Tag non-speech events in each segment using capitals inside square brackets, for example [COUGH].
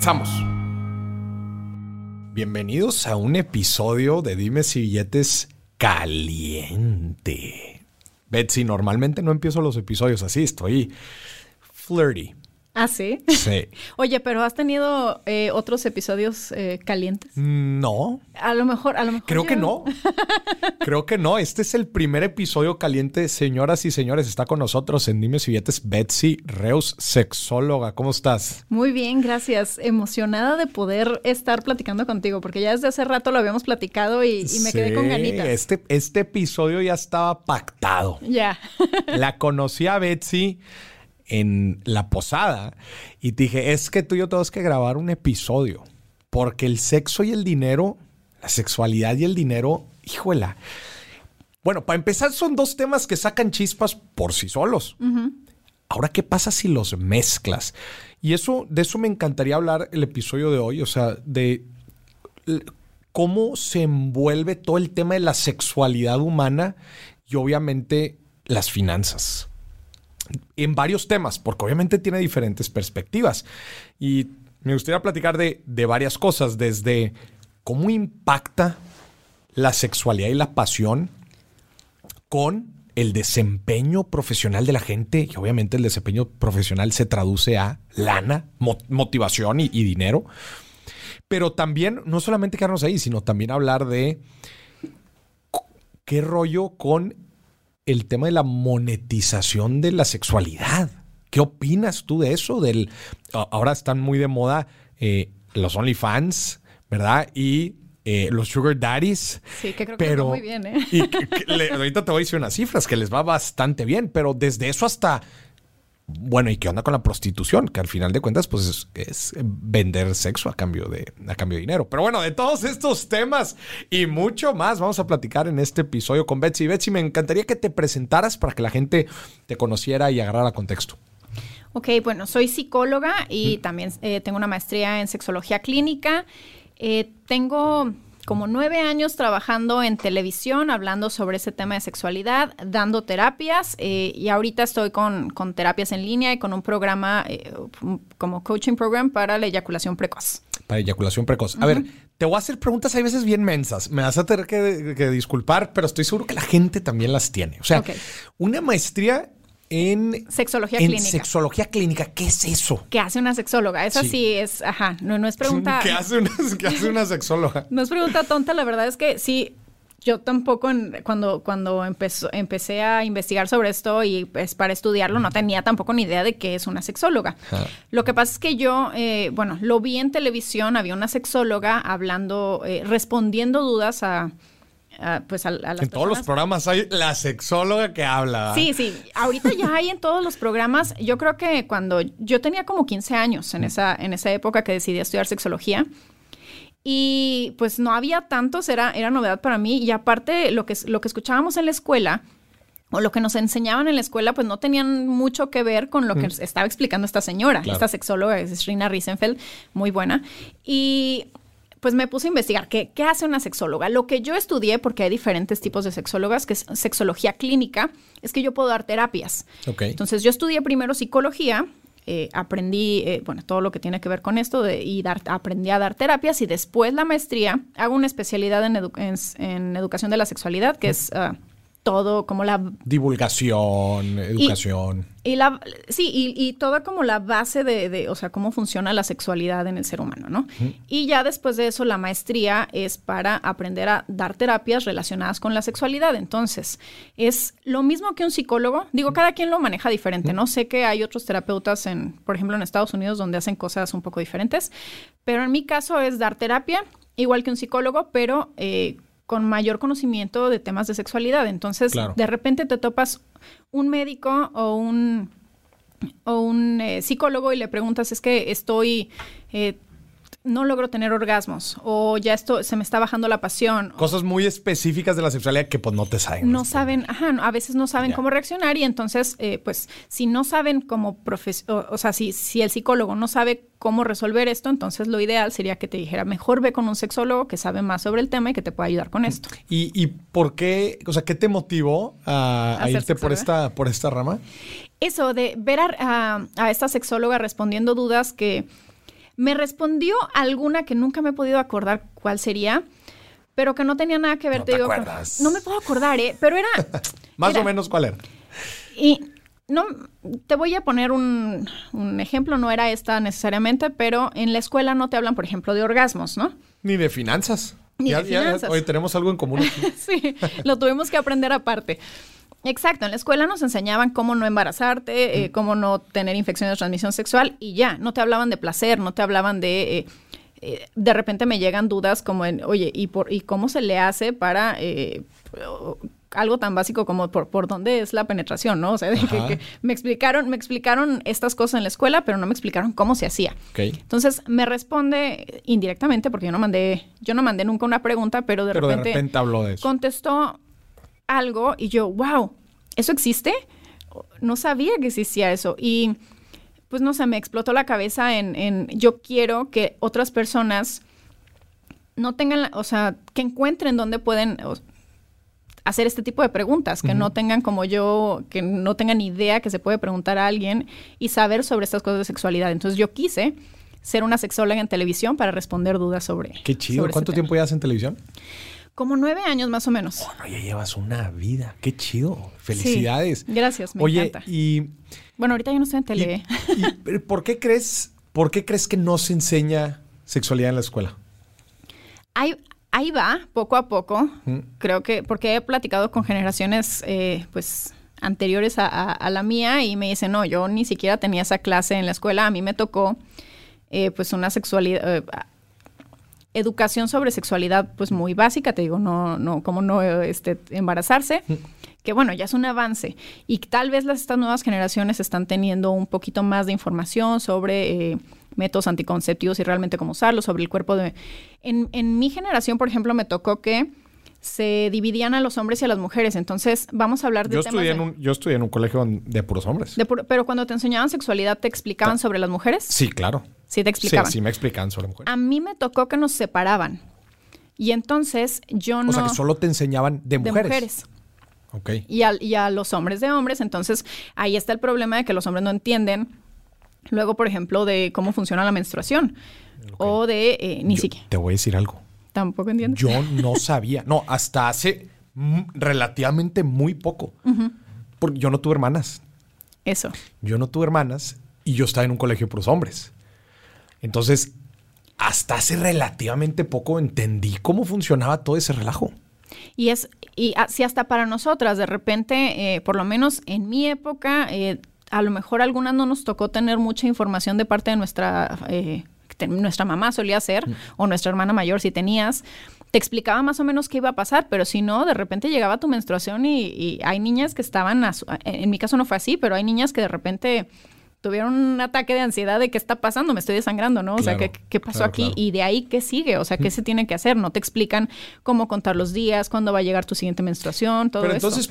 Comenzamos. Bienvenidos a un episodio de Dime si billetes caliente. Betsy, normalmente no empiezo los episodios así, estoy flirty. ¿Ah, sí? Sí. [LAUGHS] Oye, pero ¿has tenido eh, otros episodios eh, calientes? No. A lo mejor, a lo mejor. Creo yo- que no. [LAUGHS] Creo que no. Este es el primer episodio caliente. Señoras y señores, está con nosotros en Dime si billetes Betsy Reus, sexóloga. ¿Cómo estás? Muy bien, gracias. Emocionada de poder estar platicando contigo, porque ya desde hace rato lo habíamos platicado y, y me quedé con ganitas. Este, este episodio ya estaba pactado. Ya. [LAUGHS] La conocí a Betsy en la posada y te dije, es que tú y yo tenemos que grabar un episodio porque el sexo y el dinero, la sexualidad y el dinero, híjola. Bueno, para empezar son dos temas que sacan chispas por sí solos. Ahora, ¿qué pasa si los mezclas? Y eso, de eso me encantaría hablar el episodio de hoy, o sea, de cómo se envuelve todo el tema de la sexualidad humana y obviamente las finanzas. En varios temas, porque obviamente tiene diferentes perspectivas. Y me gustaría platicar de, de varias cosas, desde cómo impacta la sexualidad y la pasión con el desempeño profesional de la gente. Y obviamente el desempeño profesional se traduce a lana, mo- motivación y, y dinero. Pero también, no solamente quedarnos ahí, sino también hablar de qué rollo con el tema de la monetización de la sexualidad. ¿Qué opinas tú de eso? Del, ahora están muy de moda eh, los OnlyFans, ¿verdad? Y eh, los Sugar Daddies. Sí, que creo que Pero, va muy bien, ¿eh? y que- que le- ahorita te voy a decir unas cifras que les va bastante bien, pero desde eso hasta, bueno, ¿y qué onda con la prostitución? Que al final de cuentas, pues es, vender sexo a cambio, de, a cambio de dinero. Pero bueno, de todos estos temas y mucho más vamos a platicar en este episodio con Betsy. Betsy, me encantaría que te presentaras para que la gente te conociera y agarrara contexto. Ok, bueno, soy psicóloga y también eh, tengo una maestría en sexología clínica. Eh, tengo como nueve años trabajando en televisión, hablando sobre ese tema de sexualidad, dando terapias eh, y ahorita estoy con, con terapias en línea y con un programa eh, como coaching program para la eyaculación precoz. Para eyaculación precoz. A ver, te voy a hacer preguntas hay veces bien mensas. Me vas a tener que, que disculpar, pero estoy seguro que la gente también las tiene. O sea, una maestría en, Sexología en clínica. sexología clínica. ¿Qué es eso? ¿Qué hace una sexóloga? Esa Sí. sí, es, ajá, no, no es pregunta. [LAUGHS] ¿Qué hace una, qué hace una sexóloga? No es pregunta tonta, la verdad es que sí, yo tampoco en- cuando, cuando empezó, empecé a investigar sobre esto y pues para estudiarlo no tenía tampoco ni idea de qué es una sexóloga. Lo que pasa es que yo, eh, bueno, lo vi en televisión, había una sexóloga hablando, eh, respondiendo dudas a, pues a, a las En todos los programas hay la sexóloga que habla. Sí, sí. Ahorita ya hay en todos los programas. Yo creo que cuando yo tenía como 15 años en esa, en esa época que decidí estudiar sexología. Y pues no había tantos, era, era novedad para mí. Y aparte, lo que, lo que escuchábamos en la escuela, o lo que nos enseñaban en la escuela, pues no tenían mucho que ver con lo que estaba explicando esta señora, Claro. esta sexóloga, es Rina Riesenfeld, muy buena. Y pues me puse a investigar qué, qué hace una sexóloga. Lo que yo estudié, porque hay diferentes tipos de sexólogas, que es sexología clínica, es que yo puedo dar terapias. Entonces yo estudié primero psicología, eh, aprendí, eh, bueno, todo lo que tiene que ver con esto de, y dar, aprendí a dar terapias y después la maestría, hago una especialidad en, edu- en, en educación de la sexualidad, que es ah, todo como la Divulgación, educación. Y la, sí, y, y toda como la base de, de, o sea, cómo funciona la sexualidad en el ser humano, ¿no? Y ya después de eso, la maestría es para aprender a dar terapias relacionadas con la sexualidad. Entonces, es lo mismo que un psicólogo. Digo, cada quien lo maneja diferente, ¿no? Sé que hay otros terapeutas, en, por ejemplo, en Estados Unidos, donde hacen cosas un poco diferentes, pero en mi caso es dar terapia, igual que un psicólogo, pero... Eh, con mayor conocimiento de temas de sexualidad. Entonces, Claro. de repente te topas un médico o un o un eh, psicólogo y le preguntas, es que estoy... Eh, no logro tener orgasmos o ya esto se me está bajando la pasión. Cosas muy específicas de la sexualidad que pues no te saben. No saben, ajá, a veces no saben cómo reaccionar y entonces eh, pues si no saben cómo profesor, o, sea, si, si el psicólogo no sabe cómo resolver esto, entonces lo ideal sería que te dijera, mejor ve con un sexólogo que sabe más sobre el tema y que te pueda ayudar con esto. ¿Y, y por qué, o sea, qué te motivó a, irte por esta, por esta rama? Eso, de ver a, a esta sexóloga respondiendo dudas que me respondió alguna que nunca me he podido acordar cuál sería, pero que no tenía nada que ver. No te, acuerdas. no me puedo acordar, ¿eh? Pero era... [LAUGHS] Más o menos cuál era. Y no, te voy a poner un, ejemplo, no era esta necesariamente, pero en la escuela no te hablan, por ejemplo, de orgasmos, ¿no? Ni de finanzas. Ni de finanzas. hoy tenemos algo en común. [LAUGHS] sí, lo tuvimos que aprender aparte. Exacto, en la escuela nos enseñaban cómo no embarazarte, eh, cómo no tener infecciones de transmisión sexual y ya, no te hablaban de placer, no te hablaban de... Eh, eh, de repente me llegan dudas como en, oye, ¿y, por, y cómo se le hace para algo tan básico como por, por dónde es la penetración, ¿no? O sea, que, me explicaron, me explicaron estas cosas en la escuela, pero no me explicaron cómo se hacía. Entonces me responde indirectamente, porque yo no mandé, yo no mandé nunca una pregunta, pero de repente, de repente habló de eso. contestó algo y yo, wow, ¿eso existe? No sabía que existía eso. Y pues no sé, me explotó la cabeza en, yo quiero que otras personas no tengan, o sea, que encuentren dónde pueden hacer este tipo de preguntas, que no tengan como yo, que no tengan idea que se puede preguntar a alguien y saber sobre estas cosas de sexualidad. Entonces yo quise ser una sexóloga en televisión para responder dudas sobre. Qué chido. ¿Cuánto tiempo llevas en televisión? Como nueve años más o menos. Bueno, ya llevas una vida. Qué chido. Felicidades. gracias, me Oye, encanta. y... Bueno, ahorita ya no estoy en tele. Y, ¿por, qué crees, ¿Por qué crees que no se enseña sexualidad en la escuela? Ahí, ahí va, poco a poco. Creo que, porque he platicado con generaciones, eh, pues anteriores a, la mía y me dicen, no, yo ni siquiera tenía esa clase en la escuela, a mí me tocó eh, pues una sexualidad, eh, educación sobre sexualidad pues muy básica, te digo, no, no, como no este, embarazarse, mm. que bueno, ya es un avance. Y tal vez las, estas nuevas generaciones están teniendo un poquito más de información sobre eh, métodos anticonceptivos y realmente cómo usarlos, sobre el cuerpo de... En, en mi generación, por ejemplo, me tocó que se dividían a los hombres y a las mujeres. Entonces, vamos a hablar de yo estudié en un, Yo estudié en un colegio de puros hombres. pero cuando te enseñaban sexualidad, ¿te explicaban sobre las mujeres? Sí, claro. Sí, te explicaban. Sí, sí me explicaban sobre mujeres. A mí me tocó que nos separaban. Y entonces yo no... O sea, que solo te enseñaban de mujeres. De mujeres. Ok. Y a, y a los hombres de hombres. Entonces, ahí está el problema de que los hombres no entienden. Luego, por ejemplo, de cómo funciona la menstruación. O de eh, ni siquiera. Te voy a decir algo Tampoco entiendo. Yo no sabía. No, hasta hace relativamente muy poco. Porque yo no tuve hermanas. Eso. Yo no tuve hermanas y yo estaba en un colegio por los hombres. Entonces, hasta hace relativamente poco entendí cómo funcionaba todo ese relajo. Y es, y si hasta para nosotras, de repente, eh, por lo menos en mi época, eh, a lo mejor a algunas no nos tocó tener mucha información de parte de nuestra eh, nuestra mamá solía hacer, mm. o nuestra hermana mayor si tenías, te explicaba más o menos qué iba a pasar, pero si no, de repente llegaba tu menstruación y, hay niñas que estaban, en mi caso no fue así, pero hay niñas que de repente tuvieron un ataque de ansiedad de qué está pasando, me estoy desangrando, ¿no? O sea, ¿qué, qué pasó aquí? Y de ahí, ¿qué sigue? O sea, ¿qué se tiene que hacer? No te explican cómo contar los días, cuándo va a llegar tu siguiente menstruación, todo Pero entonces,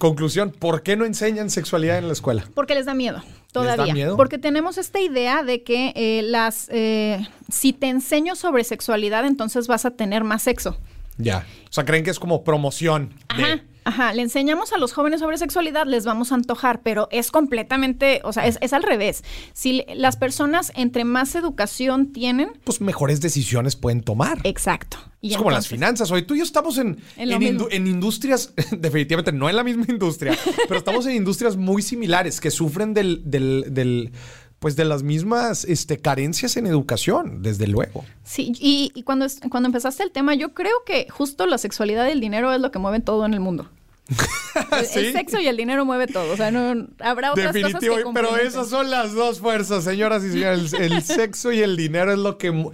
conclusión, ¿por qué no enseñan sexualidad en la escuela? Porque les da miedo todavía. Porque tenemos esta idea de que eh, las, eh, si te enseño sobre sexualidad, entonces vas a tener más sexo. Ya. O sea, creen que es como promoción. Ajá. Ajá, le enseñamos a los jóvenes sobre sexualidad, les vamos a antojar, pero es completamente, o sea, es, al revés. Si las personas entre más educación tienen... Pues mejores decisiones pueden tomar. Exacto. es como las finanzas. Hoy tú y yo estamos en, en, industrias, [LAUGHS] definitivamente no en la misma industria, pero estamos en industrias muy similares que sufren del, del, pues de las mismas este, carencias en educación, desde luego. Sí, y, cuando, cuando empezaste el tema, yo creo que justo la sexualidad y el dinero es lo que mueve todo en el mundo. [LAUGHS] el, sexo y el dinero mueve todo. O sea, no habrá otras Definitivo, cosas pero esas son las dos fuerzas, señoras y señores. El, [LAUGHS] sexo y el dinero es lo que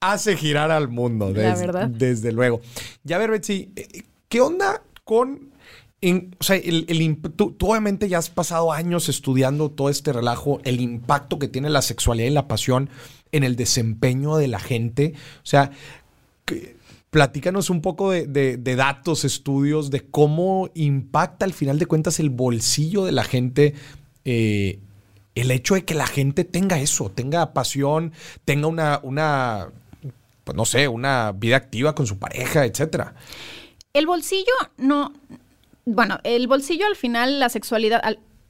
hace girar al mundo. La verdad. Desde luego. Ya ver, Betsy, ¿qué onda con o sea, el, tú, obviamente ya has pasado años estudiando todo este relajo, el impacto que tiene la sexualidad y la pasión en el desempeño de la gente. O sea, platícanos un poco de, datos, estudios, de cómo impacta al final de cuentas el bolsillo de la gente. Eh, el hecho de que la gente tenga eso, tenga pasión, tenga una, una pues no sé, una vida activa con su pareja, etcétera. El bolsillo no, bueno, el bolsillo al final, la sexualidad,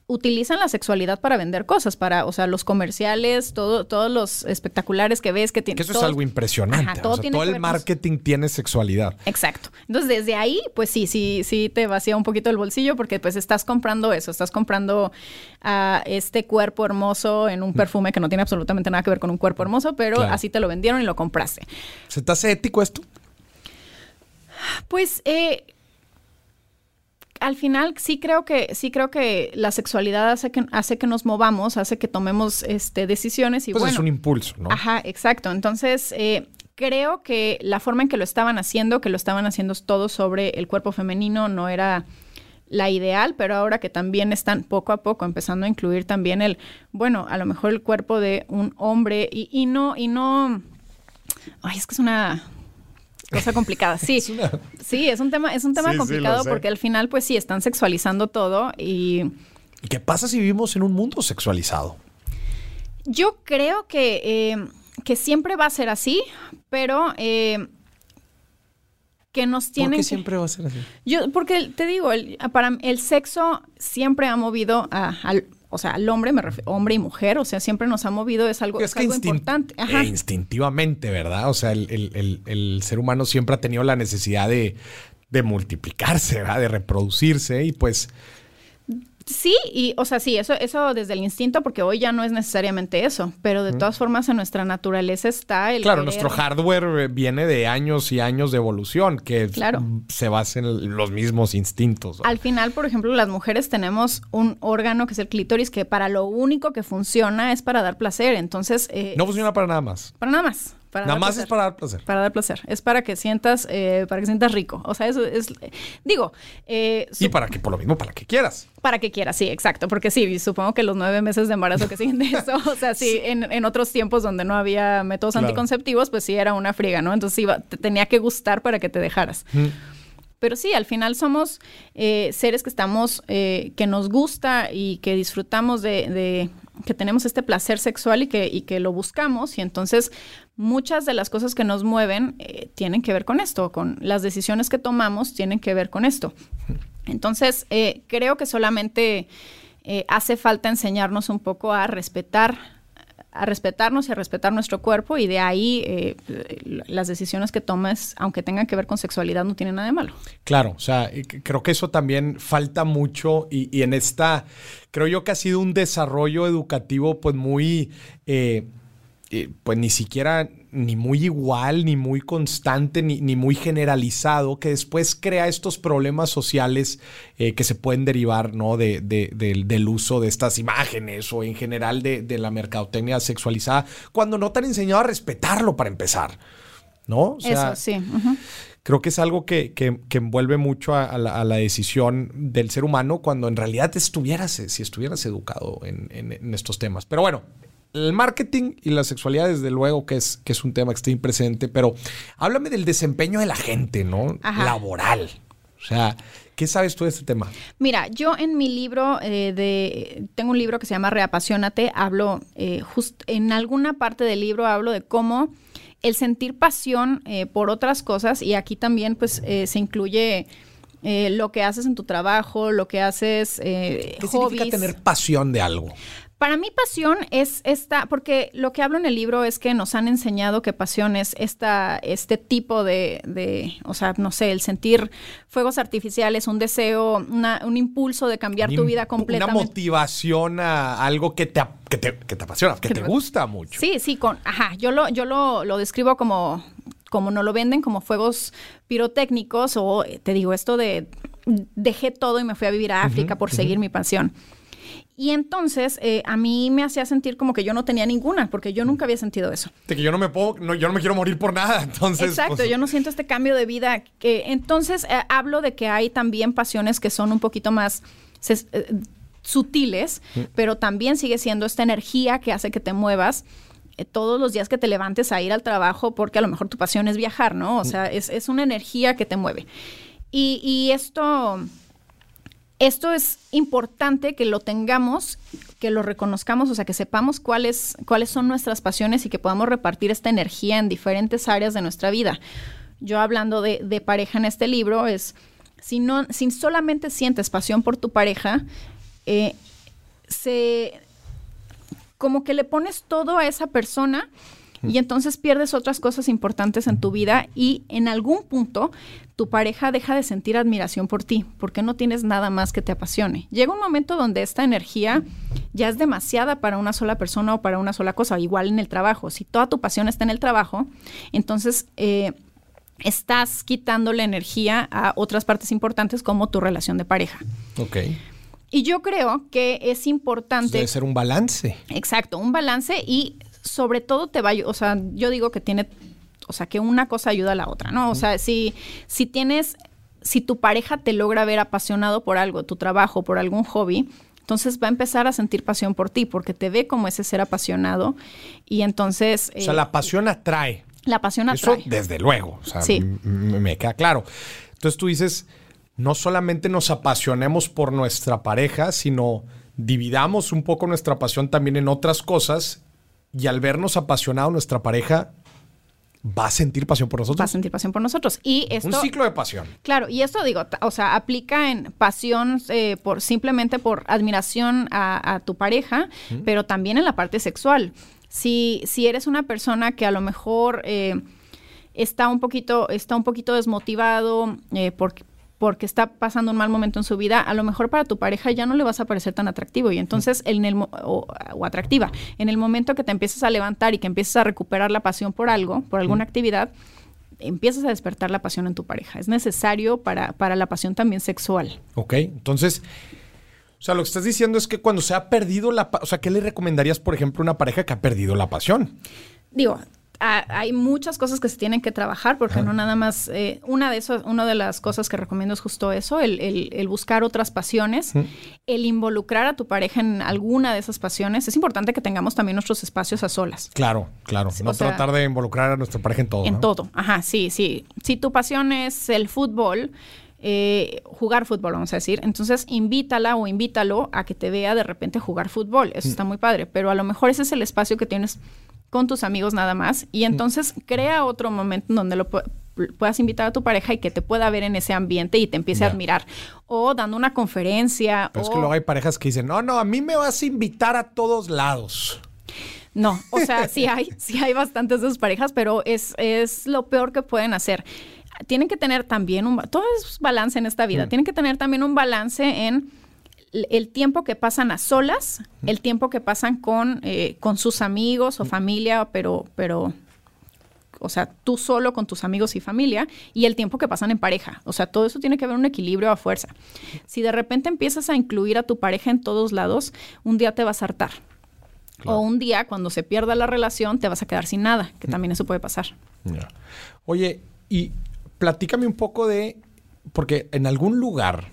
utilizan la sexualidad para vender cosas, para, o sea, los comerciales, todo, todos los espectaculares que ves que tienen. Que eso es algo impresionante. todo, el marketing tiene sexualidad. Exacto. Entonces, desde ahí, pues sí, sí, sí te vacía un poquito el bolsillo porque pues estás comprando eso, estás comprando a este cuerpo hermoso en un mm. perfume que no tiene absolutamente nada que ver con un cuerpo hermoso, pero así te lo vendieron y lo compraste. ¿Se te hace ético esto? Pues eh, al final sí creo que sí creo que la sexualidad hace que hace que nos movamos, hace que tomemos este decisiones y pues bueno. es un impulso, ¿no? Ajá, exacto. Entonces eh, creo que la forma en que lo estaban haciendo, que lo estaban haciendo todo sobre el cuerpo femenino, no era la ideal, pero ahora que también están poco a poco empezando a incluir también el, bueno, a lo mejor el cuerpo de un hombre y, y no, y no, ay, es que es una, cosa complicada. Sí, sí, es un tema, es un tema complicado porque al final, pues sí, están sexualizando todo y. ¿Y qué pasa si vivimos en un mundo sexualizado? Yo creo que, eh, que siempre va a ser así, pero eh, que nos tienen. ¿Por qué siempre va a ser así? Yo, porque te digo, el, para el sexo siempre ha movido a, al o sea, al hombre, me hombre y mujer, o sea, siempre nos ha movido, es algo, es, importante. Ajá. instintivamente, ¿verdad? O sea, el, ser humano siempre ha tenido la necesidad de, de multiplicarse, ¿verdad? De reproducirse y pues Sí, y o sea, sí, eso, eso desde el instinto, porque hoy ya no es necesariamente eso, pero de todas formas en nuestra naturaleza está el... Claro, nuestro hardware eh, viene de años y años de evolución, que se basa en los mismos instintos. Al final, por ejemplo, las mujeres tenemos un órgano que es el clítoris, que para lo único que funciona es para dar placer, entonces... Eh, no funciona para nada más. Para nada más. Nada más es para dar placer. Para dar placer. Es para que sientas, eh, para que sientas rico. O sea, eso es, digo. Eh, y para que, por lo mismo, para que quieras. Para que quieras, sí, exacto. Porque sí, supongo que los nueve meses de embarazo que siguen de [LAUGHS] eso, o sea, sí, en, otros tiempos donde no había métodos anticonceptivos, pues sí era una friega, ¿no? Entonces iba, te tenía que gustar para que te dejaras. Pero sí, al final somos eh, seres que estamos, que nos gusta y que disfrutamos de, que tenemos este placer sexual y que, y que lo buscamos y entonces muchas de las cosas que nos mueven eh, tienen que ver con esto, con las decisiones que tomamos tienen que ver con esto. Entonces, eh, creo que solamente eh, hace falta enseñarnos un poco a respetar a respetarnos y a respetar nuestro cuerpo y de ahí las decisiones que tomes, aunque tengan que ver con sexualidad, no tienen nada de malo. Claro, o sea, creo que eso también falta mucho y, en esta, creo yo que ha sido un desarrollo educativo pues muy pues ni siquiera ni muy igual, ni muy constante, ni, muy generalizado, que después crea estos problemas sociales eh, que se pueden derivar ¿no? De, del uso de estas imágenes o en general de, la mercadotecnia sexualizada, cuando no te han enseñado a respetarlo para empezar. ¿No? Eso, sí. Creo que es algo que, envuelve mucho a, la, decisión del ser humano cuando en realidad estuvieras, si estuvieras educado en, en estos temas. Pero bueno, el marketing y la sexualidad, desde luego, que es, que es un tema que está presente, pero háblame del desempeño de la gente, ¿no? Laboral. O sea, ¿qué sabes tú de este tema? Mira, yo en mi libro eh, de, tengo un libro que se llama Reapasionate, hablo, eh, en alguna parte del libro hablo de cómo el sentir pasión eh, por otras cosas, y aquí también pues se incluye lo que haces en tu trabajo, lo que haces, ¿Qué significa tener pasión de algo? Para mí pasión es esta, porque lo que hablo en el libro es que nos han enseñado que pasión es esta, este tipo de, de, o sea, no sé, el sentir fuegos artificiales, un deseo, un impulso de cambiar tu vida completamente. Una motivación a algo que te, que te, que te apasiona, que, te, gusta mucho. Sí, sí, con, ajá, yo lo, yo lo, lo describo como, como no lo venden, como fuegos pirotécnicos o te digo esto de dejé todo y me fui a vivir a África por seguir mi pasión. Y entonces eh, a mí me hacía sentir como que yo no tenía ninguna, porque yo nunca había sentido eso. De que yo no me puedo, no, yo no me quiero morir por nada. [LAUGHS] Entonces, Exacto, pues, yo no siento este cambio de vida. Que, entonces eh, hablo de que hay también pasiones que son un poquito más eh, sutiles, pero también sigue siendo esta energía que hace que te muevas. Todos los días que te levantes a ir al trabajo, porque a lo mejor tu pasión es viajar, ¿no? O sea, es, es una energía que te mueve. Y, y esto, esto es importante que lo tengamos, que lo reconozcamos, o sea, que sepamos cuáles, cuáles son nuestras pasiones y que podamos repartir esta energía en diferentes áreas de nuestra vida. Yo hablando de, pareja en este libro es, si, no, si solamente sientes pasión por tu pareja, eh, se, como que le pones todo a esa persona y entonces pierdes otras cosas importantes en tu vida y en algún punto tu pareja deja de sentir admiración por ti porque no tienes nada más que te apasione. Llega un momento donde esta energía ya es demasiada para una sola persona o para una sola cosa, igual en el trabajo. Si toda tu pasión está en el trabajo, entonces... eh, estás quitándole energía a otras partes importantes como tu relación de pareja. Ok. Y yo creo que es importante... Debe ser un balance. Exacto, un balance y sobre todo te va a o sea, yo digo que tiene, o sea, que una cosa ayuda a la otra, ¿no? O sea, si, si tienes, si tu pareja te logra ver apasionado por algo, tu trabajo, por algún hobby, entonces va a empezar a sentir pasión por ti, porque te ve como ese ser apasionado y entonces... O sea, eh, la pasión atrae. la pasión Eso atrae. desde luego. O sea, Sí. me queda claro. Entonces tú dices, no solamente nos apasionemos por nuestra pareja, sino dividamos un poco nuestra pasión también en otras cosas y al vernos apasionado nuestra pareja va a sentir pasión por Va a nosotros. sentir pasión por nosotros. Y esto... Un ciclo de pasión. Claro, y esto digo, o sea, aplica en pasión eh, por simplemente por admiración a, a tu pareja, pero también en la parte sexual. Si, si eres una persona que a lo mejor eh, está un poquito, está un poquito desmotivado eh, porque porque está pasando un mal momento en su vida, a lo mejor para tu pareja ya no le vas a parecer tan atractivo y entonces en el o, o atractiva. En el momento que te empiezas a levantar y que empiezas a recuperar la pasión por algo, por alguna actividad, empiezas a despertar la pasión en tu pareja. Es necesario para, para la pasión también sexual. Ok, entonces, o sea, lo que estás diciendo es que cuando se ha perdido la, o sea, ¿qué le recomendarías, por ejemplo, a una pareja que ha perdido la pasión? Digo, a- hay muchas cosas que se tienen que trabajar porque no nada más, eh, una de esas, una de las cosas que recomiendo es justo eso, el, el- el buscar otras pasiones, el involucrar a tu pareja en alguna de esas pasiones. Es importante que tengamos también nuestros espacios a solas. Claro, claro. No o sea, tratar de involucrar a nuestra pareja en todo. En ¿no? todo, ajá, sí, sí. Si tu pasión es el fútbol, eh, jugar fútbol, vamos a decir, entonces invítala o invítalo a que te vea de repente jugar fútbol. Eso está muy padre, pero a lo mejor ese es el espacio que tienes con tus amigos nada más y entonces crea otro momento en donde lo pu- puedas invitar a tu pareja y que te pueda ver en ese ambiente y te empiece a admirar. O dando una conferencia. Pero es o- que luego hay parejas que dicen, no, no, a mí me vas a invitar a todos lados. No, o sea, [LAUGHS] sí hay, sí hay bastantes de esas parejas, pero es, es lo peor que pueden hacer. Tienen que tener también un, todo es balance en esta vida, tienen que tener también un balance en el tiempo que pasan a solas, el tiempo que pasan con, eh, con sus amigos o familia, pero, pero, o sea, tú solo con tus amigos y familia, y el tiempo que pasan en pareja. O sea, todo eso tiene que haber un equilibrio a fuerza. Si de repente empiezas a incluir a tu pareja en todos lados, un día te vas a hartar. Claro. O un día, cuando se pierda la relación, te vas a quedar sin nada, que también eso puede pasar. Oye, y platícame un poco de, porque en algún lugar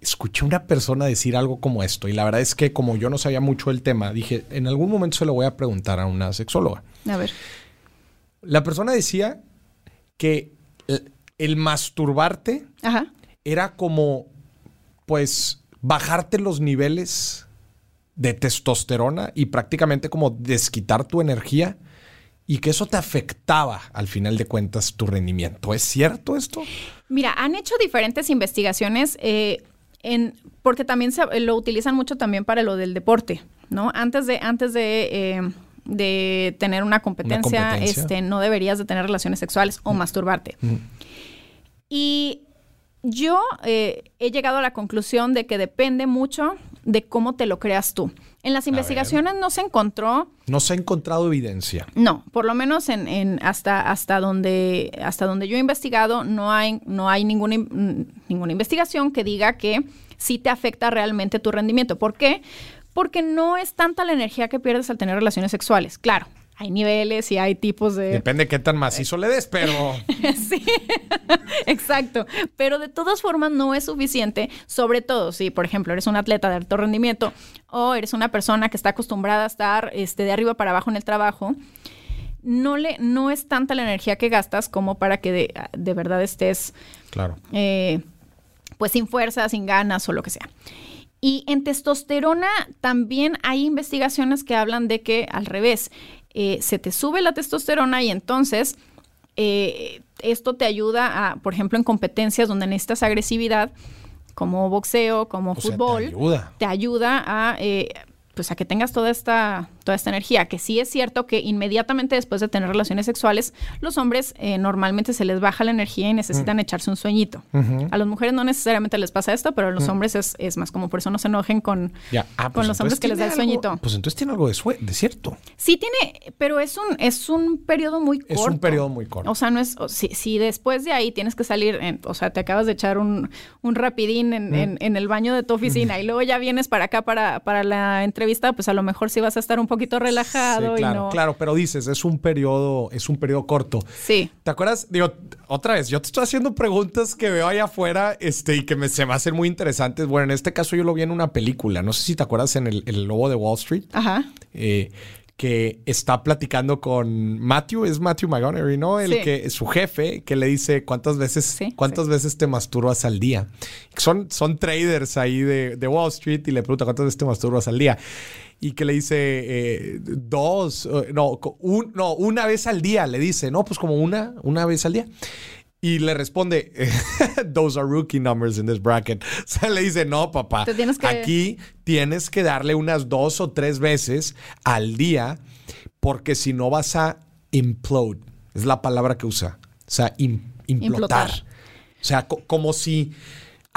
escuché a una persona decir algo como esto, y la verdad es que como yo no sabía mucho del tema, dije, en algún momento se lo voy a preguntar a una sexóloga. A ver. La persona decía que el, el masturbarte Ajá. era como, pues, bajarte los niveles de testosterona y prácticamente como desquitar tu energía y que eso te afectaba al final de cuentas tu rendimiento. ¿Es cierto esto? Mira, han hecho diferentes investigaciones eh, en, porque también se, lo utilizan mucho también para lo del deporte, ¿no? Antes de, antes de, eh, de tener una competencia, competencia. Este, no deberías de tener relaciones sexuales o masturbarte. Y yo eh, he llegado a la conclusión de que depende mucho de cómo te lo creas tú. En las investigaciones no se encontró No se ha encontrado evidencia. no, por lo menos en, en hasta, hasta, donde, hasta donde yo he investigado, no hay, no hay ninguna, in- ninguna investigación que diga que sí te afecta realmente tu rendimiento. ¿Por qué? Porque no es tanta la energía que pierdes al tener relaciones sexuales. Claro, hay niveles y hay tipos de... Depende qué tan macizo le des, pero... [LAUGHS] sí, [LAUGHS] exacto. Pero de todas formas no es suficiente, sobre todo si, por ejemplo, eres un atleta de alto rendimiento o eres una persona que está acostumbrada a estar este, de arriba para abajo en el trabajo. No, le, no es tanta la energía que gastas como para que de, de verdad estés... Claro. Eh, pues sin fuerza, sin ganas o lo que sea. Y en testosterona también hay investigaciones que hablan de que al revés, eh, se te sube la testosterona y entonces eh, esto te ayuda a, por ejemplo, en competencias donde necesitas agresividad, como boxeo, como fútbol, te ayuda, te ayuda a, eh, pues a que tengas toda esta, toda esta energía, que sí es cierto que inmediatamente después de tener relaciones sexuales, los hombres eh, normalmente se les baja la energía y necesitan mm. echarse un sueñito. A las mujeres no necesariamente les pasa esto, pero a los mm. hombres es, es, más como por eso no se enojen con, ah, con pues los hombres que les da el sueñito. Pues entonces tiene algo de, de, cierto. Sí tiene, pero es un, es un periodo muy corto. Es un periodo muy corto. O sea, no es, si, si después de ahí tienes que salir, o sea, te acabas de echar un, un rapidín en, mm. en, el baño de tu oficina y luego ya vienes para acá para, para la entrevista, pues a lo mejor sí vas a estar un poquito relajado claro, claro, pero dices, es un periodo, es un periodo corto. Sí. ¿Te acuerdas? Digo, otra vez, yo te estoy haciendo preguntas que veo allá afuera este, y que me, se me hacen muy interesantes. Bueno, en este caso yo lo vi en una película. No sé si te acuerdas en El, el Lobo de Wall Street. Ajá. Eh, que está platicando con Matthew, es Matthew McGonaghy, ¿no? El que su jefe, que le dice cuántas veces, cuántas veces te masturbas al día. Son, son traders ahí de, de, Wall Street y le pregunta cuántas veces te masturbas al día y que le dice eh, dos, eh, no, no, una vez al día, le dice, no, pues como una, una vez al día. Y le responde, [LAUGHS] those are rookie numbers in this bracket. [LAUGHS] O sea, le dice, no, papá, aquí tienes que darle unas dos o tres veces al día porque si no vas a implode. Es la palabra que usa. O sea, implotar. O sea, como si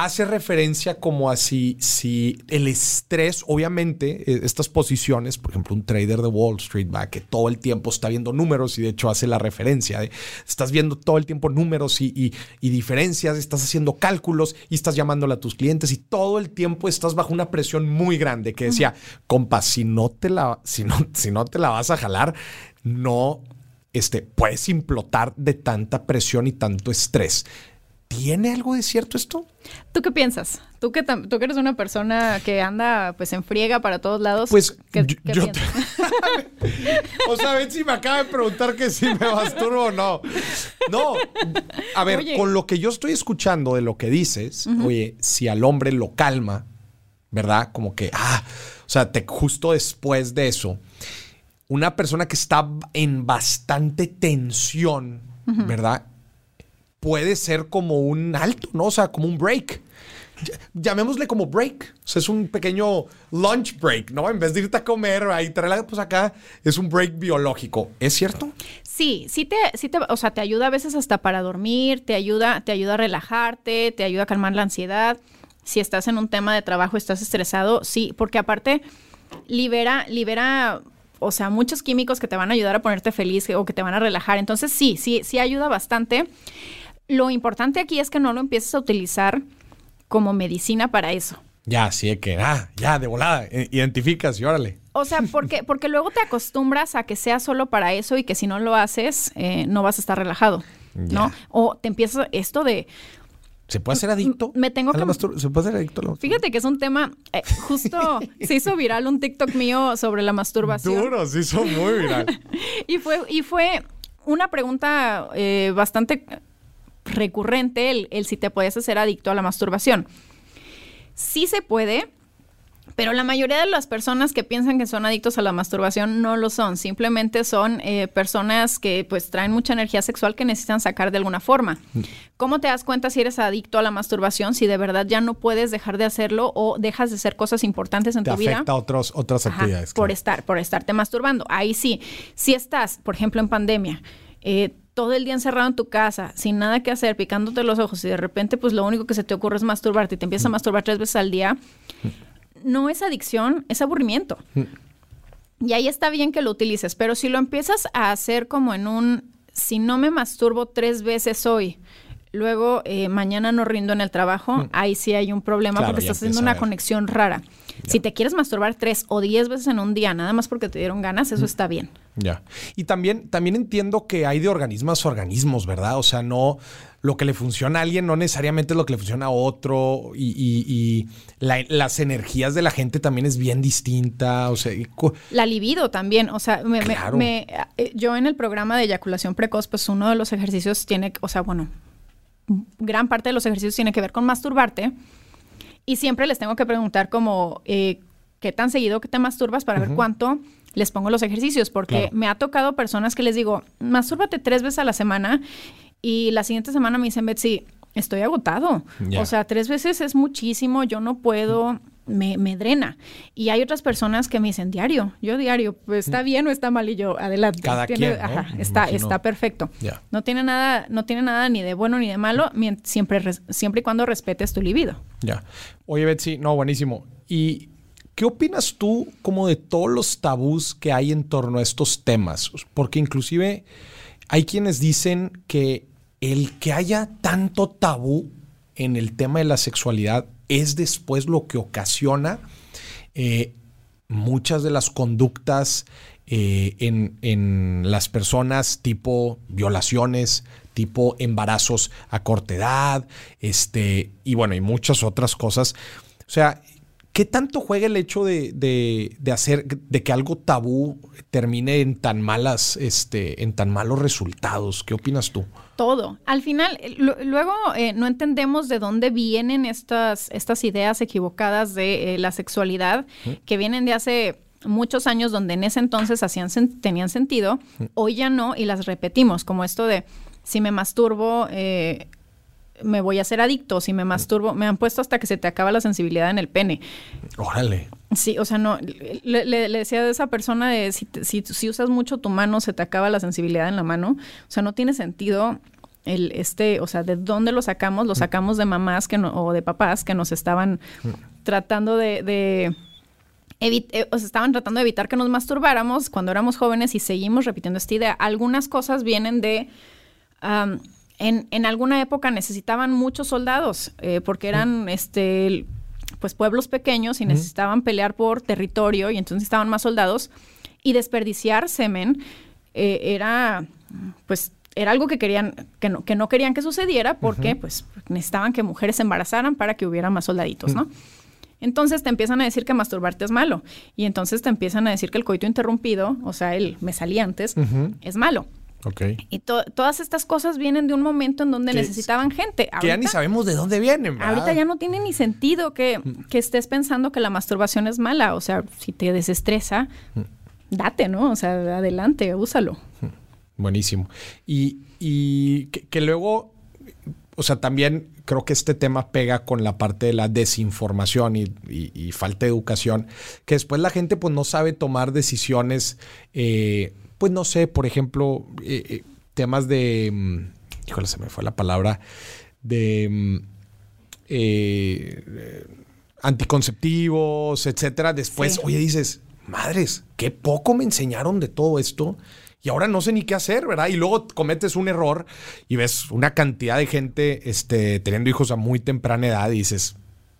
hace referencia como así, si el estrés, obviamente, e, estas posiciones, por ejemplo, un trader de Wall Street, va, que todo el tiempo está viendo números y de hecho hace la referencia, de, estás viendo todo el tiempo números y, diferencias, estás haciendo cálculos y estás llamándole a tus clientes y todo el tiempo estás bajo una presión muy grande que decía, compa, si no te la, si no, si no te la vas a jalar, no este, puedes implotar de tanta presión y tanto estrés. ¿Tiene algo de cierto esto? ¿Tú qué piensas? ¿Tú que, tú que eres una persona que anda pues en friega para todos lados. Pues yo, [LAUGHS] o sea, ven si me acaba de preguntar que si me masturbo o no. No, a ver, con lo que yo estoy escuchando de lo que dices, oye, si al hombre lo calma, ¿verdad? Como que, ah, o sea, te, justo después de eso, una persona que está en bastante tensión, ¿verdad? Puede ser como un alto, ¿no? O sea, como un break. Llamémosle como break. O sea, es un pequeño lunch break, ¿no? En vez de irte a comer ahí, pues acá es un break biológico. ¿Es cierto? Sí, sí te, sí te, o sea, te ayuda a veces hasta para dormir, te ayuda, te ayuda a relajarte, te ayuda a calmar la ansiedad. Si estás en un tema de trabajo, estás estresado, sí, porque aparte libera, libera o sea, muchos químicos que te van a ayudar a ponerte feliz o que te van a relajar. Entonces, sí, sí, sí ayuda bastante. Lo importante aquí es que no lo empieces a utilizar como medicina para eso. Ya, sí, es que, ah, ya, de volada, eh, identificas y órale. O sea, [LAUGHS] porque, porque luego te acostumbras a que sea solo para eso y que si no lo haces, eh, no vas a estar relajado, ¿no? O te empieza esto de... ¿Se puede hacer adicto? Me tengo que... ¿Se puede hacer adicto a Fíjate que es un tema... Eh, justo [LAUGHS] se hizo viral un TikTok mío sobre la masturbación. Duro, se hizo muy viral. [LAUGHS] y, fue, y fue una pregunta bastante recurrente el, si te puedes hacer adicto a la masturbación. Sí se puede, pero la mayoría de las personas que piensan que son adictos a la masturbación no lo son. Simplemente son eh, personas que pues traen mucha energía sexual que necesitan sacar de alguna forma. ¿Cómo te das cuenta si eres adicto a la masturbación? Si de verdad ya no puedes dejar de hacerlo o dejas de hacer cosas importantes en tu vida. Afecta otros, otras actividades. Por estar, por estarte masturbando. Ahí sí. Si estás, por ejemplo, en pandemia, eh, todo el día encerrado en tu casa, sin nada que hacer, picándote los ojos y de repente pues lo único que se te ocurre es masturbarte y te empiezas a masturbar tres veces al día, no es adicción, es aburrimiento. Y ahí está bien que lo utilices, pero si lo empiezas a hacer como en un, si no me masturbo tres veces hoy, luego eh, mañana no rindo en el trabajo, ahí sí hay un problema porque estás haciendo una conexión rara. Si te quieres masturbar tres o diez veces en un día, nada más porque te dieron ganas, eso está bien. Ya. Y también, también entiendo que hay de organismos a organismos, ¿verdad? O sea, no lo que le funciona a alguien no necesariamente es lo que le funciona a otro. Y, las energías de la gente también es bien distinta. O sea, la libido también. O sea, me, eh, yo en el programa de eyaculación precoz, pues uno de los ejercicios tiene, o sea, bueno, gran parte de los ejercicios tiene que ver con masturbarte. Y siempre les tengo que preguntar como, eh, ¿qué tan seguido que te masturbas para ver cuánto les pongo los ejercicios? Porque me ha tocado personas que les digo, mastúrbate tres veces a la semana y la siguiente semana me dicen, Betsy, estoy agotado. O sea, tres veces es muchísimo, yo no puedo, me, me, drena. Y hay otras personas que me dicen, diario, yo diario, pues está bien o está mal y yo, adelante. Cada quien, está, está perfecto. No tiene nada, no tiene nada ni de bueno ni de malo, siempre, siempre y cuando respetes tu libido. Ya. Oye, Betsy, no, buenísimo. ¿Y qué opinas tú como de todos los tabús que hay en torno a estos temas? Porque inclusive hay quienes dicen que el que haya tanto tabú en el tema de la sexualidad es después lo que ocasiona eh, muchas de las conductas eh, en, las personas tipo violaciones, tipo embarazos a corta edad, este, y bueno, y muchas otras cosas. O sea, ¿qué tanto juega el hecho de, hacer, de que algo tabú termine en tan malas, este, en tan malos resultados? ¿Qué opinas tú? todo. Al final, eh, luego eh, no entendemos de dónde vienen estas, estas ideas equivocadas de eh, la sexualidad, que vienen de hace muchos años donde en ese entonces hacían, tenían sentido, hoy ya no, y las repetimos, como esto de si me masturbo, me voy a hacer adicto, si me masturbo, me han puesto hasta que se te acaba la sensibilidad en el pene. Órale. Sí, o sea, no, le, decía a esa persona de si, si, usas mucho tu mano, se te acaba la sensibilidad en la mano. O sea, no tiene sentido el este, o sea, de dónde lo sacamos, lo sacamos de mamás que no, o de papás que nos estaban tratando de, de eh, o sea, estaban tratando de evitar que nos masturbáramos cuando éramos jóvenes y seguimos repitiendo esta idea. Algunas cosas vienen de en, en, alguna época necesitaban muchos soldados eh, porque eran este pues pueblos pequeños y necesitaban pelear por territorio y entonces estaban más soldados y desperdiciar semen eh, era pues era algo que querían que no, que no querían que sucediera porque pues necesitaban que mujeres se embarazaran para que hubiera más soldaditos, ¿no? Entonces te empiezan a decir que masturbarte es malo y entonces te empiezan a decir que el coito interrumpido, o sea, el me salí antes, es malo. Y todas estas cosas vienen de un momento en donde necesitaban gente. que ya ni sabemos de dónde vienen. ¿verdad? Ahorita ya no tiene ni sentido que, que, estés pensando que la masturbación es mala. O sea, si te desestresa, date, ¿no? O sea, adelante, úsalo. Buenísimo. Y, y que, luego, o sea, también creo que este tema pega con la parte de la desinformación y, y, falta de educación, que después la gente pues no sabe tomar decisiones. Eh, pues no sé, por ejemplo, eh, eh, temas de, mm, híjole, se me fue la palabra, de mm, eh, anticonceptivos, etcétera. Después, oye, dices, madres, qué poco me enseñaron de todo esto. Y ahora no sé ni qué hacer, ¿verdad? Y luego cometes un error y ves una cantidad de gente este, teniendo hijos a muy temprana edad y dices,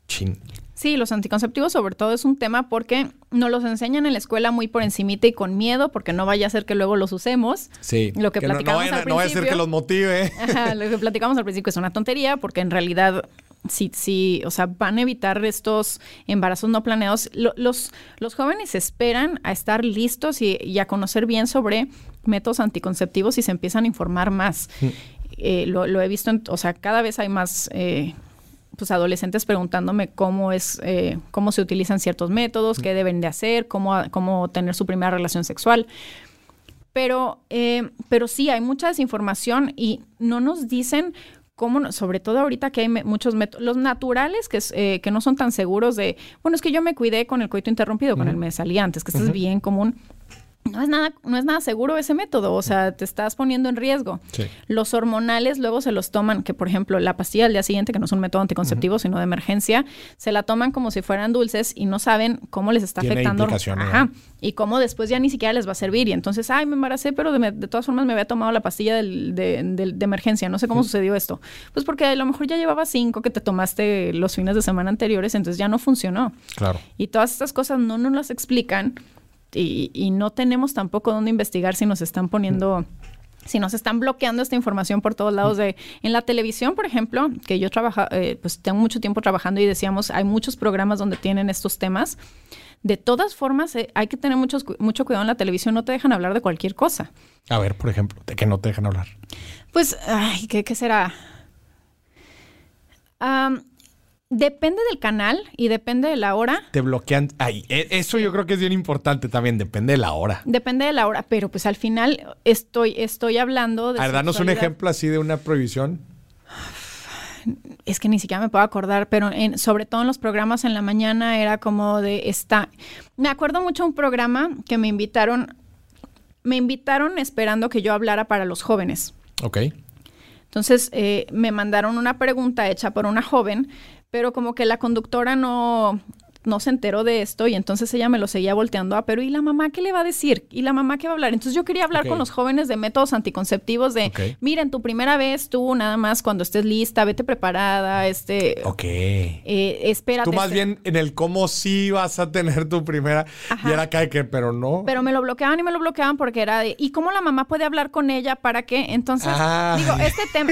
chin, Sí, los anticonceptivos sobre todo es un tema porque nos los enseñan en la escuela muy por encimita y con miedo porque no vaya a ser que luego los usemos. Sí. Lo que, platicamos no, al principio. No vaya a ser que los motive. Ajá, lo que platicamos al principio es una tontería porque en realidad sí, sí, o sea, van a evitar estos embarazos no planeados. los, los jóvenes esperan a estar listos y, a conocer bien sobre métodos anticonceptivos y se empiezan a informar más. Mm. Eh, lo, he visto, o sea, cada vez hay más... Eh, pues adolescentes preguntándome cómo es, eh, cómo se utilizan ciertos métodos, qué deben de hacer, cómo, cómo tener su primera relación sexual. Pero, eh, pero sí, hay mucha desinformación y no nos dicen cómo, sobre todo ahorita que hay muchos métodos, los naturales que, eh, que no son tan seguros de, bueno, es que yo me cuidé con el coito interrumpido, con el me salí antes, que esto es bien común no es nada, no es nada seguro ese método, o sea, te estás poniendo en riesgo. Sí. Los hormonales luego se los toman, que por ejemplo la pastilla al día siguiente, que no es un método anticonceptivo, sino de emergencia, se la toman como si fueran dulces y no saben cómo les está Tiene afectando. Ajá. Y cómo después ya ni siquiera les va a servir. Y entonces, ay, me embaracé, pero de, de todas formas me había tomado la pastilla del- de, del- de emergencia. No sé cómo sucedió esto. Pues porque a lo mejor ya llevaba cinco que te tomaste los fines de semana anteriores, entonces ya no funcionó. Claro. Y todas estas cosas no nos las explican y, y no tenemos tampoco dónde investigar si nos están poniendo, si nos están bloqueando esta información por todos lados. De, en la televisión, por ejemplo, que yo trabaja, eh, pues tengo mucho tiempo trabajando y decíamos, hay muchos programas donde tienen estos temas. De todas formas, eh, hay que tener muchos cu- mucho cuidado en la televisión, no te dejan hablar de cualquier cosa. A ver, por ejemplo, de que no te dejan hablar. Pues, ay, ¿qué, qué será? Am, depende del canal y depende de la hora. Te bloquean. Ay, e- eso yo creo que es bien importante también. Depende de la hora. Depende de la hora, pero pues al final estoy, estoy hablando de. A ver, danos un ejemplo así de una prohibición. Es que ni siquiera me puedo acordar, pero en, sobre todo en los programas en la mañana era como de esta. Me acuerdo mucho un programa que me invitaron. Me invitaron esperando que yo hablara para los jóvenes. Ok. Entonces eh, me mandaron una pregunta hecha por una joven, pero como que la conductora no, no se enteró de esto y entonces ella me lo seguía volteando a, pero ¿y la mamá qué le va a decir? ¿Y la mamá qué va a hablar? Entonces yo quería hablar con los jóvenes de métodos anticonceptivos de, Ok. miren, tu primera vez tú nada más cuando estés lista, vete preparada, este, Ok. eh, espérate. Tú más este- bien en el cómo sí vas a tener tu primera. Ajá. Y era acá de que, pero no. Pero me lo bloqueaban y me lo bloqueaban porque era de, ¿y cómo la mamá puede hablar con ella para qué? Entonces, Ah. digo, este tema,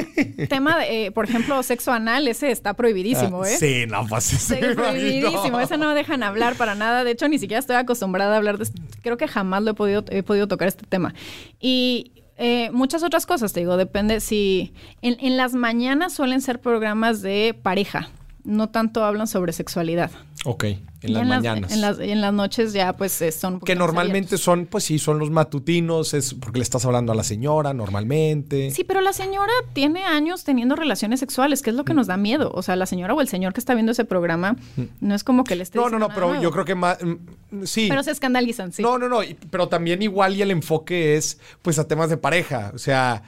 tema de, eh, por ejemplo, sexo anal, ese está prohibidísimo, Ah, ¿eh? Sí, no, pues sí, prohibidísimo. Ese no me dejan hablar para nada. De hecho, ni siquiera estoy acostumbrada a hablar de esto. Creo que jamás lo he podido, he podido tocar este tema. Y eh, muchas otras cosas, te digo, depende si... En, en las mañanas suelen ser programas de pareja. No tanto hablan sobre sexualidad. Ok, en Y las mañanas. en, las, y en las noches ya, pues, eh, son... un que normalmente abiertos. son, pues sí, son los matutinos, es porque le estás hablando a la señora normalmente. Sí, pero la señora tiene años teniendo relaciones sexuales, que es lo Mm. que nos da miedo. O sea, la señora o el señor que está viendo ese programa, no es como que le esté No, no, no, pero yo creo que más. mm, Sí. Pero se escandalizan, sí. No, no, no. Pero también igual y el enfoque es, pues, a temas de pareja. O sea.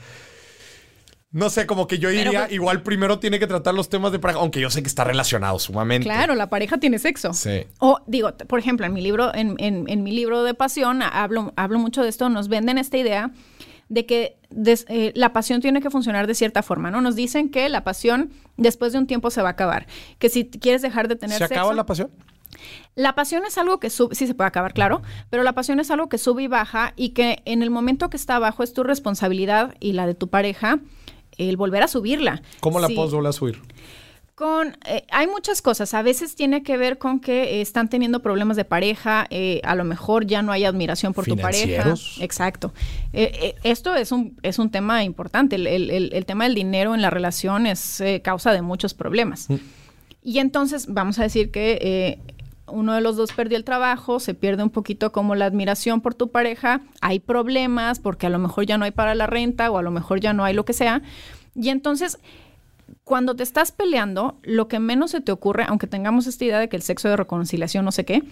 No sé, como que yo diría, pues- igual primero tiene que tratar los temas de pareja, aunque yo sé que está relacionado sumamente. Claro, la pareja tiene sexo. Sí. O digo, por ejemplo, en mi libro, en, en- en mi libro de pasión, hablo, hablo mucho de esto, nos venden esta idea de que des- eh, la pasión tiene que funcionar de cierta forma, ¿no? Nos dicen que la pasión después de un tiempo se va a acabar. Que si quieres dejar de tener ¿Se acaba la pasión? la pasión es algo que sube, sí se puede acabar, claro, pero la pasión es algo que sube y baja y que en el momento que está abajo es tu responsabilidad y la de tu pareja el volver a subirla. ¿Cómo la Sí. puedo volver a subir? Con, eh, hay muchas cosas. A veces tiene que ver con que eh, están teniendo problemas de pareja. eh, a lo mejor ya no hay admiración por tu pareja. Financieros. Exacto. Eh, eh, esto es un, es un tema importante. El, el- el- el tema del dinero en la relación es eh, causa de muchos problemas. Y entonces vamos a decir que eh, uno de los dos perdió el trabajo, se pierde un poquito como la admiración por tu pareja, hay problemas porque a lo mejor ya no hay para la renta o a lo mejor ya no hay lo que sea. Y entonces cuando te estás peleando, lo que menos se te ocurre, aunque tengamos esta idea de que el sexo de reconciliación no sé qué,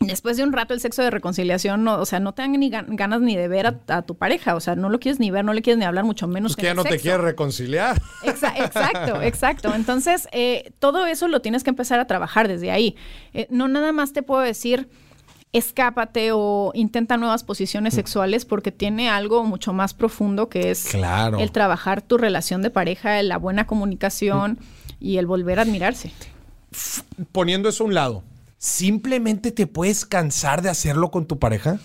después de un rato el sexo de reconciliación, no, o sea, no te dan ni gan- ganas ni de ver a, a tu pareja, o sea, no lo quieres ni ver, no le quieres ni hablar, mucho menos Pues que ya no te quieres reconciliar. Exa- [LAUGHS] exacto, exacto. Entonces, eh, todo eso lo tienes que empezar a trabajar desde ahí. Eh, no nada más te puedo decir, escápate o intenta nuevas posiciones sexuales porque tiene algo mucho más profundo que es Claro. el trabajar tu relación de pareja, la buena comunicación y el volver a admirarse. Poniendo eso a un lado, ¿simplemente te puedes cansar de hacerlo con tu pareja?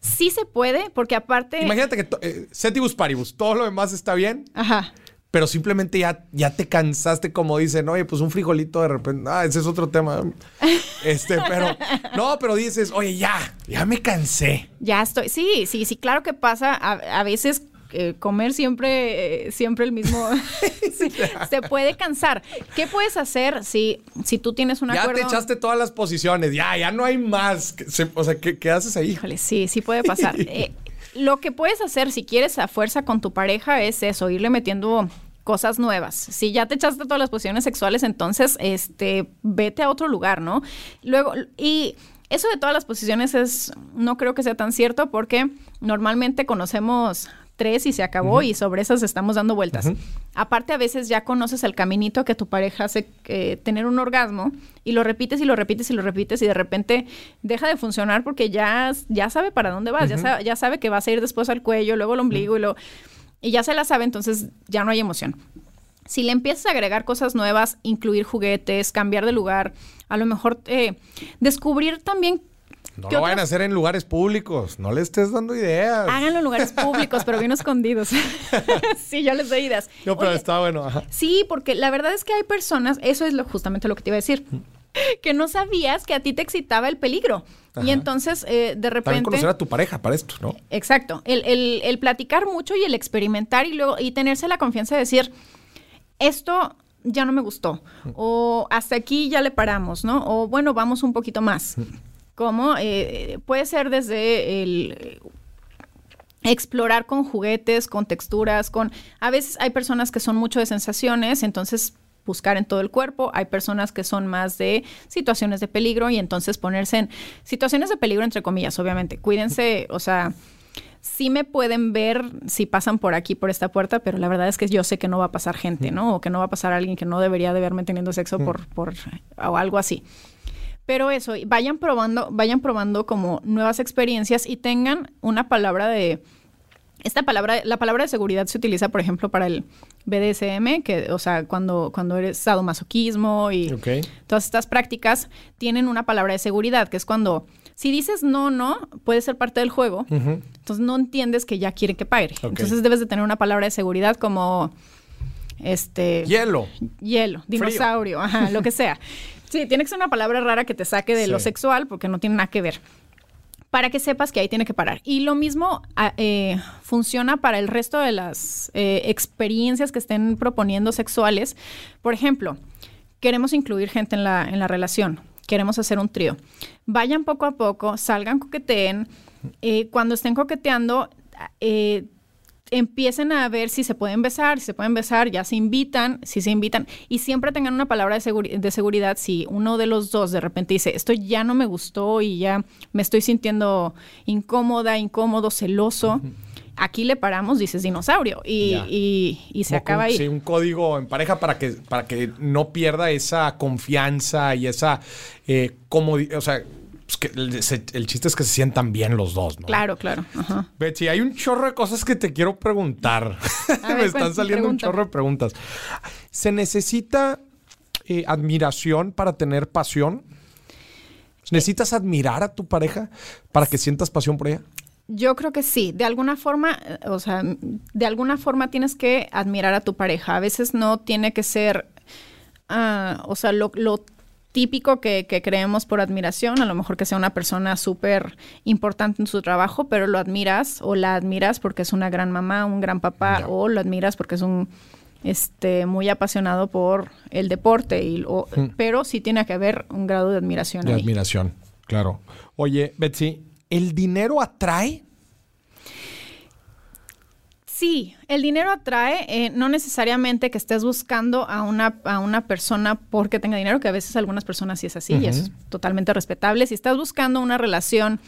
Sí se puede, porque aparte... Imagínate que eh, setibus paribus, todo lo demás está bien, Ajá. pero simplemente ya, ya te cansaste, como dicen, oye, pues un frijolito de repente, ah, ese es otro tema. [LAUGHS] Este, pero, no, pero dices, oye, ya, ya me cansé. Ya estoy. Sí, sí, sí, claro que pasa. A, a veces eh, comer siempre, eh, siempre el mismo. [LAUGHS] [LAUGHS] Sí, se puede cansar. ¿Qué puedes hacer si, si tú tienes un ya acuerdo? te echaste todas las posiciones, ya, ya no hay más. Se- o sea, ¿qué, qué haces ahí? Híjole, sí, sí puede pasar. [LAUGHS] Eh, lo que puedes hacer si quieres a fuerza con tu pareja es eso, irle metiendo cosas nuevas. Si ya te echaste todas las posiciones sexuales, entonces este vete a otro lugar, ¿no? Luego y Eso de todas las posiciones es, no creo que sea tan cierto porque normalmente conocemos tres y se acabó y sobre esas estamos dando vueltas. Aparte, a veces ya conoces el caminito que tu pareja hace eh, tener un orgasmo y lo repites y lo repites y lo repites y de repente deja de funcionar porque ya, ya sabe para dónde vas, ya, sabe, ya sabe que vas a ir después al cuello, luego al ombligo y, lo, y ya se la sabe, entonces ya no hay emoción. Si le empiezas a agregar cosas nuevas, incluir juguetes, cambiar de lugar, a lo mejor eh, descubrir también no lo vayan a hacer en lugares públicos. No le estés dando ideas. Háganlo en lugares [LAUGHS] públicos, pero bien escondidos. [LAUGHS] sí, yo les doy ideas. No, pero está bueno. Sí, porque la verdad es que hay personas, eso es lo, justamente lo que te iba a decir, que no sabías que a ti te excitaba el peligro. Y entonces, eh, de repente... También conocer a tu pareja para esto, ¿no? Exacto. El, el, el platicar mucho y el experimentar y luego y tenerse la confianza de decir, esto ya no me gustó. O hasta aquí ya le paramos, ¿no? O bueno, vamos un poquito más como eh, puede ser desde el explorar con juguetes, con texturas, con... A veces hay personas que son mucho de sensaciones, entonces buscar en todo el cuerpo. Hay personas que son más de situaciones de peligro y entonces ponerse en situaciones de peligro, entre comillas, obviamente. Cuídense, [LAUGHS] o sea, sí me pueden ver si pasan por aquí, por esta puerta, pero la verdad es que yo sé que no va a pasar gente, ¿no? O que no va a pasar alguien que no debería de verme teniendo sexo por, por o algo así. Pero eso, vayan probando, vayan probando como nuevas experiencias y tengan una palabra de esta palabra, la palabra de seguridad se utiliza, por ejemplo, para el BDSM, que, o sea, cuando, cuando eres sadomasoquismo y todas estas prácticas tienen una palabra de seguridad, que es cuando, si dices no, no, puede ser parte del juego, entonces no entiendes que ya quiere que pague. Entonces debes de tener una palabra de seguridad como, este... Hielo. Hielo, dinosaurio, ajá, lo que sea. [LAUGHS] Sí, tiene que ser una palabra rara que te saque de lo sexual porque no tiene nada que ver. Para que sepas que ahí tiene que parar. Y lo mismo ah, eh, funciona para el resto de las eh, experiencias que estén proponiendo sexuales. Por ejemplo, queremos incluir gente en la, en la relación. Queremos hacer un trío. Vayan poco a poco, salgan, coqueteen. Eh, cuando estén coqueteando, empiecen a ver si se pueden besar, si se pueden besar, ya se invitan, si se invitan, y siempre tengan una palabra de, de, seguridad si uno de los dos de repente dice, esto ya no me gustó y ya me estoy sintiendo incómoda, incómodo, celoso. Aquí le paramos, dices dinosaurio, y, y, se acaba ahí. Sí, un código en pareja para que, para que no pierda esa confianza y esa eh, comodidad, o sea, pues que el, chiste es que se sientan bien los dos, ¿no? Claro, claro. Ajá. Betsy, hay un chorro de cosas que te quiero preguntar. [LAUGHS] [LAUGHS] Me están saliendo un chorro de preguntas. ¿Se necesita eh, admiración para tener pasión? ¿Necesitas admirar a tu pareja para que sientas pasión por ella? Yo creo que sí. De alguna forma, eh, o sea, de alguna forma tienes que admirar a tu pareja. A veces no tiene que ser, ah, o sea, lo, lo típico que, creemos por admiración, a lo mejor que sea una persona súper importante en su trabajo, pero lo admiras o la admiras porque es una gran mamá, un gran papá, o lo admiras porque es un este muy apasionado por el deporte, y, mm. pero sí tiene que haber un grado de admiración. De admiración, claro. Oye, Betsy, ¿el dinero atrae? Sí, el dinero atrae, eh, no necesariamente que estés buscando a una, a una persona porque tenga dinero, que a veces algunas personas sí es así y es totalmente respetable. Si estás buscando una relación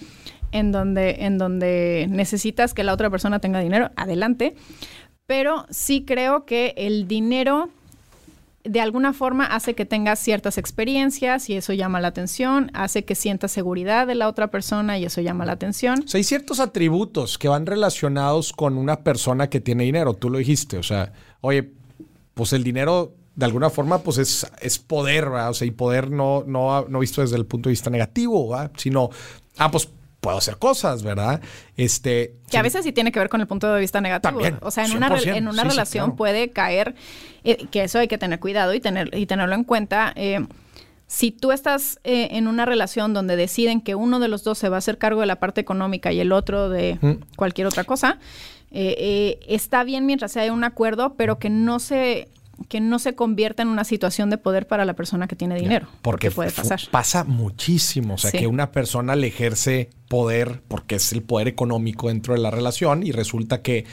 en donde, en donde necesitas que la otra persona tenga dinero, adelante. Pero sí creo que el dinero de alguna forma hace que tengas ciertas experiencias y eso llama la atención, hace que sientas seguridad de la otra persona y eso llama la atención. O sea, hay ciertos atributos que van relacionados con una persona que tiene dinero, tú lo dijiste, o sea, oye, pues el dinero de alguna forma pues es, es poder, ¿verdad? O sea, y poder no, no, no visto desde el punto de vista negativo, ¿verdad? sino, ah, pues puedo hacer cosas, ¿verdad? Este, que a veces sí tiene que ver con el punto de vista negativo. También, o sea, en una, en una relación puede caer, eh, que eso hay que tener cuidado y, tener, y tenerlo en cuenta. Eh, si tú estás eh, en una relación donde deciden que uno de los dos se va a hacer cargo de la parte económica y el otro de cualquier otra cosa, está bien mientras haya un acuerdo, pero que no se que no se convierta en una situación de poder para la persona que tiene dinero. porque, puede pasar. Pasa muchísimo. O sea, que una persona le ejerce poder porque es el poder económico dentro de la relación y resulta que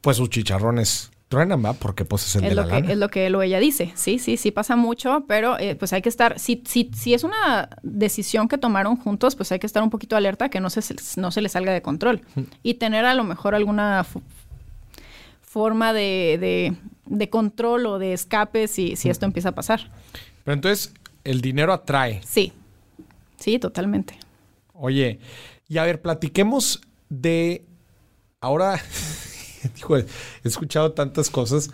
pues sus chicharrones truenan, ¿va? Porque pues es el es de lo la que lana. es lo que él o ella dice. Sí, sí, sí pasa mucho, pero eh, pues hay que estar, si, si, si es una decisión que tomaron juntos, pues hay que estar un poquito alerta que no se, no se le salga de control. Y tener a lo mejor alguna forma de, de- de control o de escape si, si esto empieza a pasar. Pero entonces, el dinero atrae. Sí, sí, totalmente. Oye, y a ver, platiquemos de. Ahora, [LAUGHS] he escuchado tantas cosas.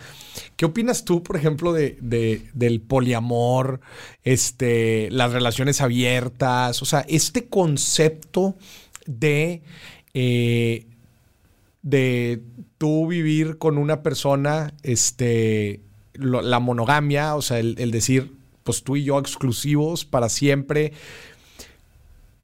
¿Qué opinas tú, por ejemplo, de, de- del poliamor, este, las relaciones abiertas? O sea, este concepto de. eh, de tú vivir con una persona, este, la monogamia, o sea, el, el decir, pues tú y yo exclusivos para siempre.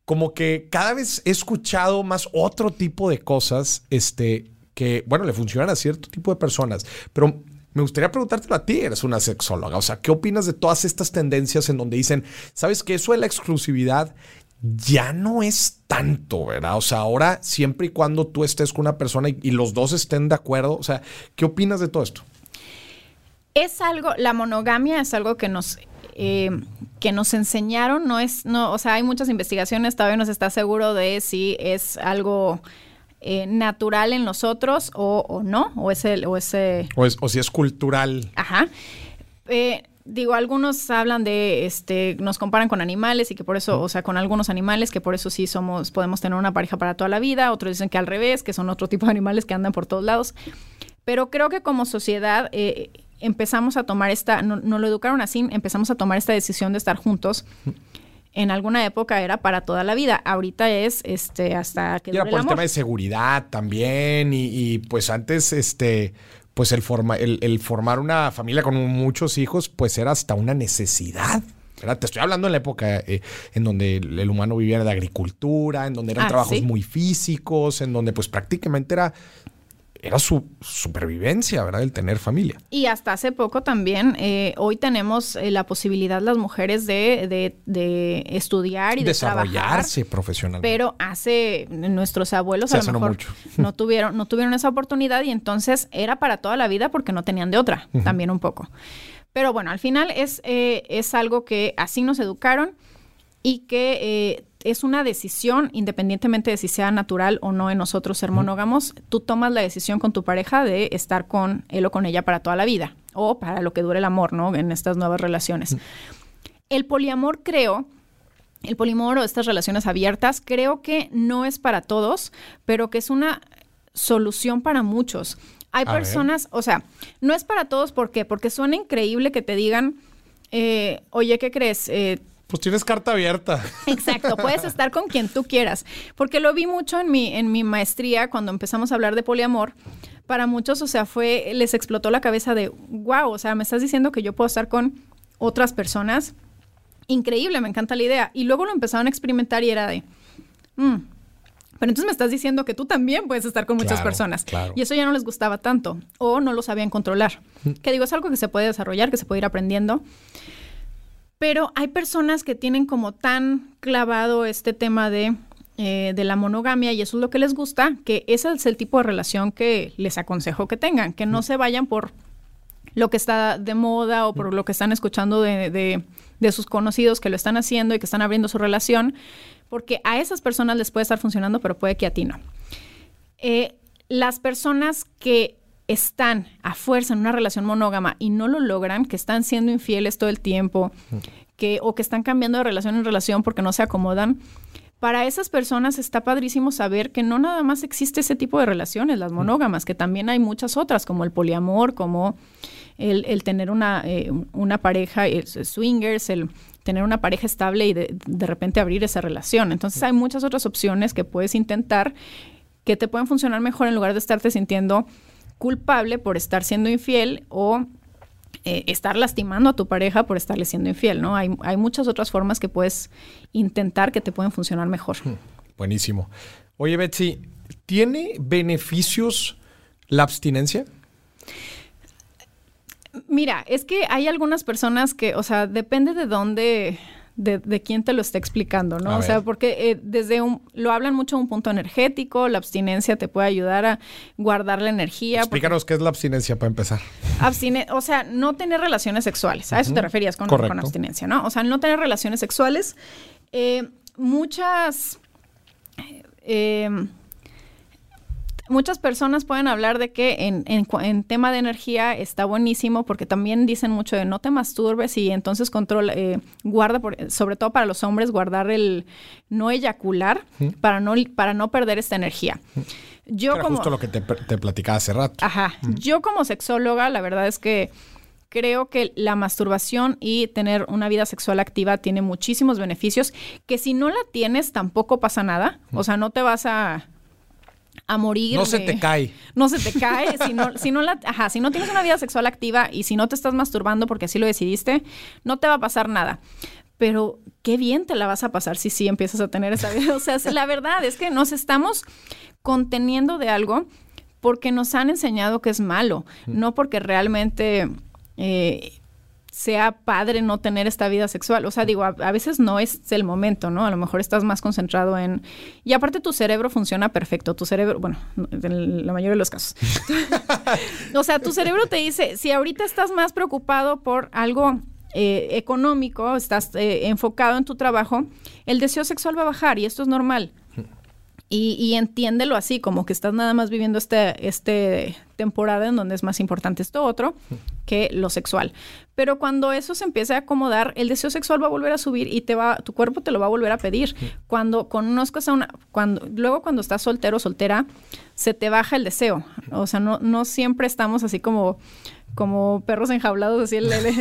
Como que cada vez he escuchado más otro tipo de cosas, este, que, bueno, le funcionan a cierto tipo de personas, pero me gustaría preguntártelo a ti, eres una sexóloga, o sea, ¿qué opinas de todas estas tendencias en donde dicen, sabes que eso de la exclusividad ya no es tanto, ¿verdad? O sea, ahora siempre y cuando tú estés con una persona y, y los dos estén de acuerdo, o sea, ¿qué opinas de todo esto? Es algo, la monogamia es algo que nos, eh, que nos enseñaron, no es, no, o sea, hay muchas investigaciones, todavía no se está seguro de si es algo eh, natural en nosotros o, o no, o es el, o es- o si es cultural. ajá. Digo, algunos hablan de, este, nos comparan con animales y que por eso, o sea, con algunos animales, que por eso sí somos, podemos tener una pareja para toda la vida, otros dicen que al revés, que son otro [LAUGHS] tipo de animales que andan por todos lados. Pero creo que como sociedad eh, empezamos a tomar esta, no, no lo educaron así, empezamos a tomar esta decisión de estar juntos. En alguna época era para toda la vida, ahorita es este hasta que Y era dure por el tema de seguridad también. Y, y, pues antes, este, pues el, forma, el, el formar una familia con muchos hijos, pues era hasta una necesidad. ¿verdad? Te estoy hablando en la época eh, en donde el, el humano vivía de agricultura, en donde eran Ah, trabajos sí. muy físicos, en donde pues prácticamente era, era su supervivencia, ¿verdad? El tener familia. Y hasta hace poco también, eh, hoy tenemos eh, la posibilidad las mujeres de, de- de estudiar y de trabajar. Desarrollarse profesionalmente. Pero hace nuestros abuelos a lo mejor mucho. [LAUGHS] no tuvieron, no tuvieron esa oportunidad y entonces era para toda la vida porque no tenían de otra, también un poco. Pero bueno, al final es, eh, es algo que así nos educaron y que es una decisión, independientemente de si sea natural o no en nosotros ser monógamos, tú tomas la decisión con tu pareja de estar con él o con ella para toda la vida o para lo que dure el amor, ¿no? En estas nuevas relaciones. El poliamor creo el polimor o estas relaciones abiertas, creo que no es para todos, pero que es una solución para muchos. Hay A ver. personas, o sea, no es para todos, ¿por qué? Porque suena increíble que te digan, eh, oye, ¿qué crees? Eh, Pues tienes carta abierta. [LAUGHS] Exacto, puedes estar con quien tú quieras. Porque lo vi mucho en mi, en mi maestría cuando empezamos a hablar de poliamor. Para muchos, o sea, fue, les explotó la cabeza de, wow, o sea, me estás diciendo que yo puedo estar con otras personas. Increíble, me encanta la idea. Y luego lo empezaron a experimentar y era de, "Mm, pero entonces me estás diciendo que tú también puedes estar con muchas personas. claro. Y eso ya no les gustaba tanto o no lo sabían controlar. Que digo, es algo que se puede desarrollar, que se puede ir aprendiendo. Pero hay personas que tienen como tan clavado este tema de, eh, de la monogamia y eso es lo que les gusta, que ese es el tipo de relación que les aconsejo que tengan, que no se vayan por lo que está de moda o por lo que están escuchando de, de- de sus conocidos que lo están haciendo y que están abriendo su relación, porque a esas personas les puede estar funcionando, pero puede que a ti no. Eh, las personas que están a fuerza en una relación monógama y no lo logran, que están siendo infieles todo el tiempo, que, o que están cambiando de relación en relación porque no se acomodan, para esas personas está padrísimo saber que no nada más existe ese tipo de relaciones, las monógamas, que también hay muchas otras, como el poliamor, como el, el tener una, eh, una pareja, el swingers, el tener una pareja estable y de, de repente abrir esa relación. Entonces hay muchas otras opciones que puedes intentar que te pueden funcionar mejor en lugar de estarte sintiendo culpable por estar siendo infiel o eh, estar lastimando a tu pareja por estarle siendo infiel, ¿no? Hay, hay muchas otras formas que puedes intentar que te pueden funcionar mejor. Buenísimo. Oye, Betsy, ¿tiene beneficios la abstinencia? Mira, es que hay algunas personas que, o sea, depende de dónde, de, quién te lo está explicando, ¿no? o sea, porque eh, desde un, lo hablan mucho de un punto energético, la abstinencia te puede ayudar a guardar la energía. Explícanos qué es la abstinencia para empezar. Abstine o sea, no tener relaciones sexuales, a eso te referías con, con, abstinencia, ¿no? O sea, no tener relaciones sexuales. Eh, muchas... Eh, muchas personas pueden hablar de que en, en, tema de energía está buenísimo porque también dicen mucho de no te masturbes y entonces controla, eh, guarda, por, sobre todo para los hombres, guardar el no eyacular para, no, para no perder esta energía. Yo Era como, justo lo que te, te platicaba hace rato. Ajá. Yo como sexóloga, la verdad es que creo que la masturbación y tener una vida sexual activa tiene muchísimos beneficios que si no la tienes tampoco pasa nada. O sea, no te vas a a morir. No se te cae. [LAUGHS] No se te cae. si, no, si, no la, ajá, si no tienes una vida sexual activa y si no te estás masturbando porque así lo decidiste, no te va a pasar nada. Pero qué bien te la vas a pasar si sí empiezas a tener esa vida. [LAUGHS] O sea, la verdad es que nos estamos conteniendo de algo porque nos han enseñado que es malo, no porque realmente eh, sea padre no tener esta vida sexual. O sea, digo, a, veces no es el momento, ¿no? A lo mejor estás más concentrado en... Y aparte tu cerebro funciona perfecto. Tu cerebro, bueno, en la mayoría de los casos. [LAUGHS] [LAUGHS] o sea, tu cerebro te dice, si ahorita estás más preocupado por algo eh, económico, estás eh, enfocado en tu trabajo, el deseo sexual va a bajar y esto es normal. Y, entiéndelo así, como que estás nada más viviendo este, este temporada en donde es más importante esto otro que lo sexual. Pero cuando eso se empieza a acomodar, el deseo sexual va a volver a subir y te va, tu cuerpo te lo va a volver a pedir. Cuando conozcas a una, cuando, luego cuando estás soltero o soltera, se te baja el deseo. O sea, no, no siempre estamos así como como perros enjaulados, así,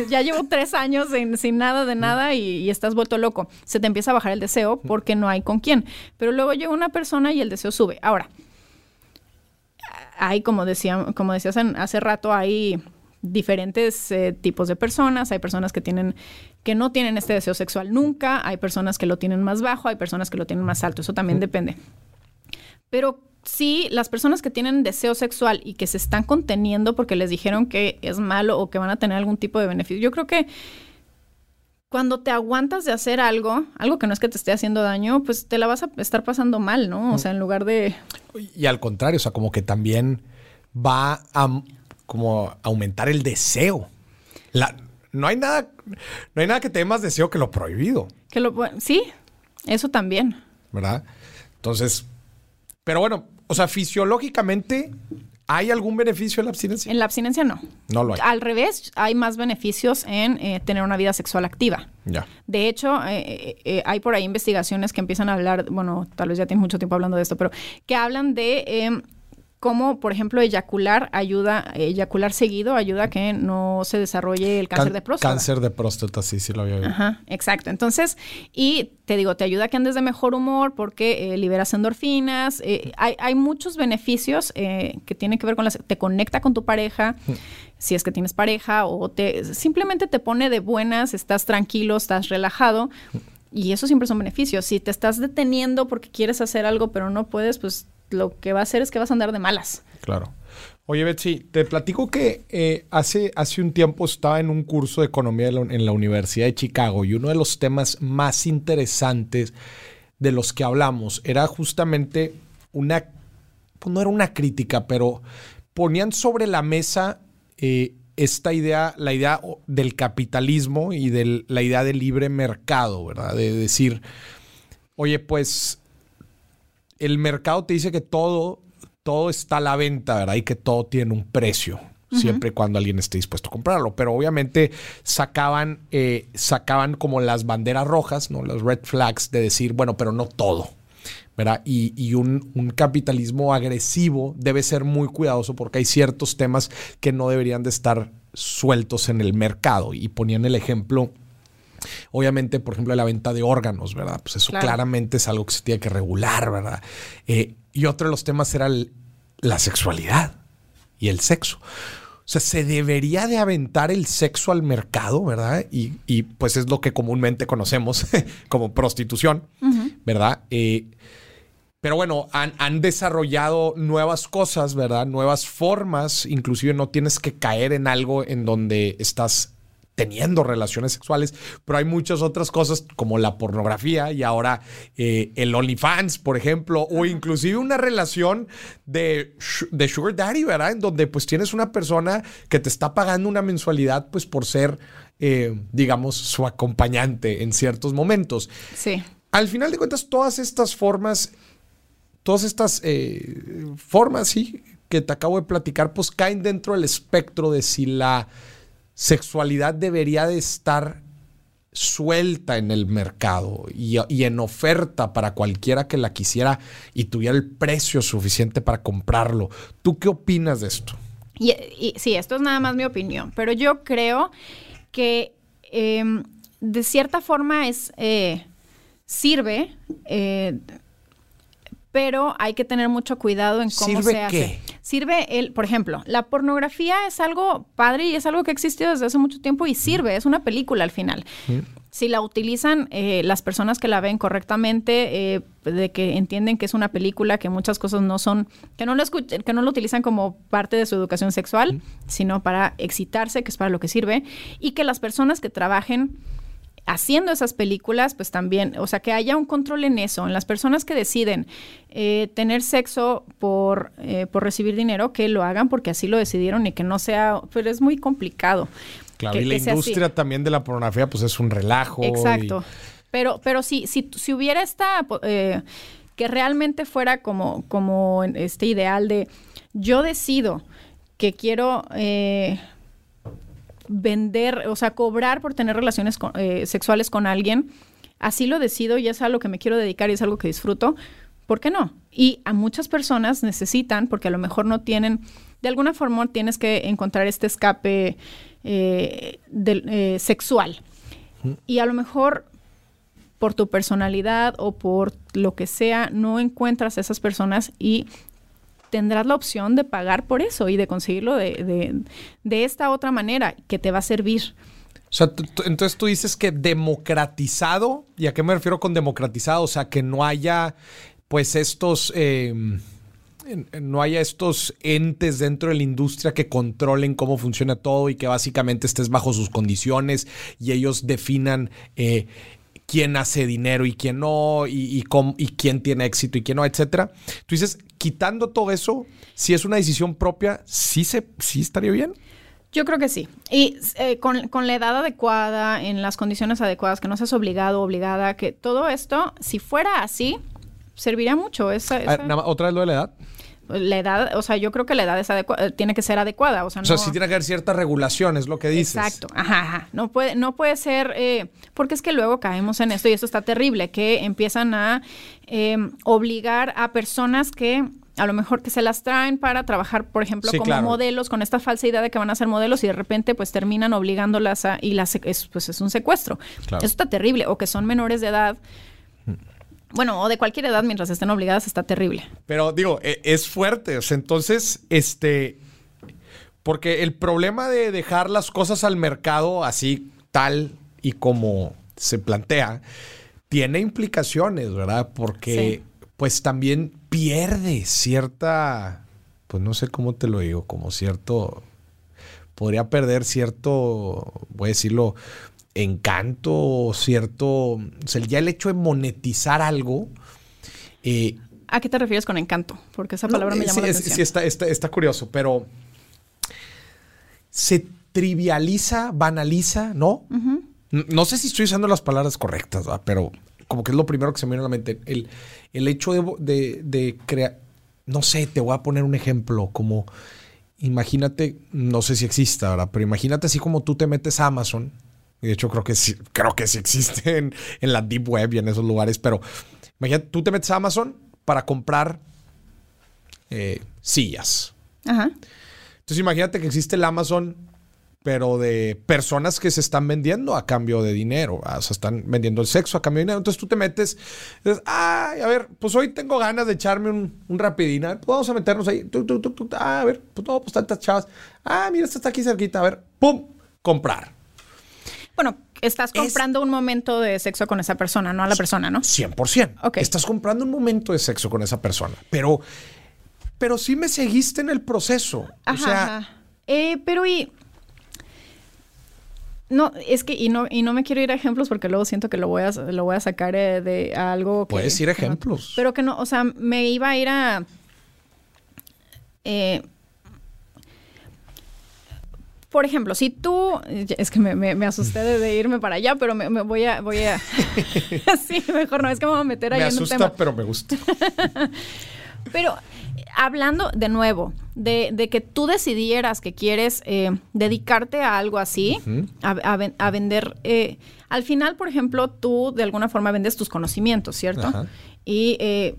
ya llevo [LAUGHS] tres años sin, nada de nada y, estás vuelto loco. Se te empieza a bajar el deseo porque no hay con quién. Pero luego llega una persona y el deseo sube. Ahora, hay, como, decía, como decías hace rato, hay diferentes eh, tipos de personas. Hay personas que tienen que no tienen este deseo sexual nunca, hay personas que lo tienen más bajo, hay personas que lo tienen más alto. Eso también depende. Pero sí, las personas que tienen deseo sexual y que se están conteniendo porque les dijeron que es malo o que van a tener algún tipo de beneficio, yo creo que cuando te aguantas de hacer algo, algo que no es que te esté haciendo daño, pues te la vas a estar pasando mal, ¿no? O sea, en lugar de... Y al contrario, o sea, como que también va a como aumentar el deseo. La, no hay nada, no hay nada que te dé más deseo que lo prohibido. Que lo, sí, eso también. ¿Verdad? Entonces, pero bueno, o sea, fisiológicamente, ¿hay algún beneficio en la abstinencia? En la abstinencia no. No lo hay. Al revés, hay más beneficios en eh, tener una vida sexual activa. Ya. De hecho, eh, eh, hay por ahí investigaciones que empiezan a hablar, bueno, tal vez ya tienes mucho tiempo hablando de esto, pero que hablan de como por ejemplo eyacular ayuda, eyacular seguido ayuda a que no se desarrolle el cáncer de próstata. Cáncer de próstata, sí, sí lo había oído. Ajá, exacto. Entonces, y te digo, te ayuda a que andes de mejor humor porque eh, liberas endorfinas. Eh, hay, hay, muchos beneficios eh, que tienen que ver con las... Te conecta con tu pareja, mm. si es que tienes pareja, o te simplemente te pone de buenas, estás tranquilo, estás relajado. Mm. Y eso siempre son beneficios. Si te estás deteniendo porque quieres hacer algo pero no puedes, pues lo que va a hacer es que vas a andar de malas. Claro. Oye, Betsy, te platico que eh, hace, hace un tiempo estaba en un curso de economía en la Universidad de Chicago y uno de los temas más interesantes de los que hablamos era justamente una, pues no era una crítica, pero ponían sobre la mesa eh, esta idea, la idea del capitalismo y de la idea del libre mercado, ¿verdad? De decir, oye, pues el mercado te dice que todo, todo está a la venta, ¿verdad? Y que todo tiene un precio. Siempre y cuando alguien esté dispuesto a comprarlo. Pero obviamente sacaban, eh, sacaban como las banderas rojas, ¿no? Las red flags de decir, bueno, pero no todo. ¿verdad? Y, un, un, capitalismo agresivo debe ser muy cuidadoso porque hay ciertos temas que no deberían de estar sueltos en el mercado. Y ponían el ejemplo Obviamente, por ejemplo, la venta de órganos, ¿verdad? Pues eso claramente es algo que se tiene que regular, ¿verdad? Eh, y otro de los temas era la sexualidad y el sexo. O sea, se debería de aventar el sexo al mercado, ¿verdad? Y, pues es lo que comúnmente conocemos [LAUGHS] como prostitución, ¿verdad? Eh, pero bueno, han, han, desarrollado nuevas cosas, ¿verdad? Nuevas formas. Inclusive no tienes que caer en algo en donde estás teniendo relaciones sexuales, pero hay muchas otras cosas como la pornografía y ahora eh, el OnlyFans, por ejemplo, o inclusive una relación de, de Sugar Daddy, ¿verdad? En donde pues tienes una persona que te está pagando una mensualidad pues por ser, eh, digamos, su acompañante en ciertos momentos. Sí. Al final de cuentas, todas estas formas, todas estas eh, formas, sí, que te acabo de platicar, pues caen dentro del espectro de si la sexualidad debería de estar suelta en el mercado y, en oferta para cualquiera que la quisiera y tuviera el precio suficiente para comprarlo. ¿Tú qué opinas de esto? Sí, esto es nada más mi opinión, pero yo creo que em, de cierta forma es eh, sirve eh, pero hay que tener mucho cuidado en cómo se hace. Sirve el, por ejemplo, la pornografía es algo padre y es algo que ha existido desde hace mucho tiempo y sirve, es una película al final. Si la utilizan eh, las personas que la ven correctamente, eh, de que entienden que es una película, que muchas cosas no son, que no lo escuchen, que no lo utilizan como parte de su educación sexual, sino para excitarse, que es para lo que sirve, y que las personas que trabajen haciendo esas películas, pues también, o sea, que haya un control en eso, en las personas que deciden eh, tener sexo por, eh, por recibir dinero, que lo hagan porque así lo decidieron y que no sea, pero es muy complicado. Claro, y la industria también de la pornografía, pues es un relajo. Exacto. Pero, pero si, si, si hubiera esta, eh, que realmente fuera como, como este ideal de yo decido que quiero vender, o sea, cobrar por tener relaciones eh, sexuales con alguien, así lo decido y es a lo que me quiero dedicar y es algo que disfruto, ¿por qué no? Y a muchas personas necesitan, porque a lo mejor no tienen, de alguna forma tienes que encontrar este escape eh, eh, sexual. Y a lo mejor por tu personalidad o por lo que sea, no encuentras a esas personas y tendrás la opción de pagar por eso y de conseguirlo de, esta otra manera que te va a servir. O sea, entonces tú dices que democratizado, ¿y a qué me refiero con democratizado? O sea, que no haya pues estos... Em, no haya estos entes dentro de la industria que controlen cómo funciona todo y que básicamente estés bajo sus condiciones y ellos definan eh, quién hace dinero y quién no, y, y, quién tiene éxito y quién no, etcétera. Tú dices, quitando todo eso, si es una decisión propia, ¿sí, se, sí estaría bien? Yo creo que sí. Y eh, con, con, la edad adecuada, en las condiciones adecuadas, que no seas obligado, obligada, que todo esto, si fuera así, serviría mucho. Esa, ¿Otra vez lo de la edad? La edad, o sea, yo creo que la edad es eh, tiene que ser adecuada. O sea, no, sí tiene que haber cierta regulación, es lo que dices. Exacto, ajá, ajá. No puede, no puede ser, eh, porque es que luego caemos en esto y esto está terrible, que empiezan a em, obligar a personas que a lo mejor que se las traen para trabajar, por ejemplo, como modelos, con esta falsa idea de que van a ser modelos y de repente pues terminan obligándolas a, y las, es, pues es un secuestro. Eso está terrible. O que son menores de edad bueno, o de cualquier edad mientras estén obligadas está terrible. Pero digo, e, es fuerte. Entonces, este, porque el problema de dejar las cosas al mercado así tal y como se plantea, tiene implicaciones, ¿verdad? Porque pues también pierde cierta, pues no sé cómo te lo digo, como cierto, podría perder cierto, voy a decirlo, encanto, cierto, o sea, ya el hecho de monetizar algo. Eh, ¿A qué te refieres con encanto? Porque esa palabra me llama la atención. Sí, está, está, curioso, pero se trivializa, banaliza, ¿no? No sé si estoy usando las palabras correctas, pero como que es lo primero que se me viene a la mente. El, el hecho de, de crear, no sé, te voy a poner un ejemplo, como imagínate, no sé si exista, ¿verdad? Pero imagínate así como tú te metes a Amazon de hecho, creo que sí, creo que sí existe [LAUGHS] en, la Deep Web y en esos lugares. Pero imagínate, tú te metes a Amazon para comprar eh, sillas. Ajá. Entonces imagínate que existe el Amazon, pero de personas que se están vendiendo a cambio de dinero. O sea, están vendiendo el sexo a cambio de dinero. Entonces tú te metes, dices, ay, a ver, pues hoy tengo ganas de echarme un, un rapidín. A ver, pues vamos a meternos ahí. ah, a ver, pues no, pues tantas chavas. Ah, mira, esta está aquí cerquita. A ver, pum, comprar. Bueno, estás comprando un momento de sexo con esa persona, no a la persona, ¿no? 100%. Ok. Estás comprando un momento de sexo con esa persona, pero, pero sí me seguiste en el proceso. o sea, eh, pero y No, es que, y no, y no me quiero ir a ejemplos porque luego siento que lo voy a, lo voy a sacar eh, de algo que... Puedes ir a ejemplos. pero que no, o sea, me iba a ir a... Eh, por ejemplo, si tú, es que me, asusté de, irme para allá, pero me, voy a, voy a, [LAUGHS] [LAUGHS] sí, mejor no, es que me voy a meter ahí en un tema. pero me gusta. [LAUGHS] pero hablando de nuevo de, que tú decidieras que quieres eh, dedicarte a algo así, a, vender, eh, al final, por ejemplo, tú de alguna forma vendes tus conocimientos, ¿cierto? Y eh,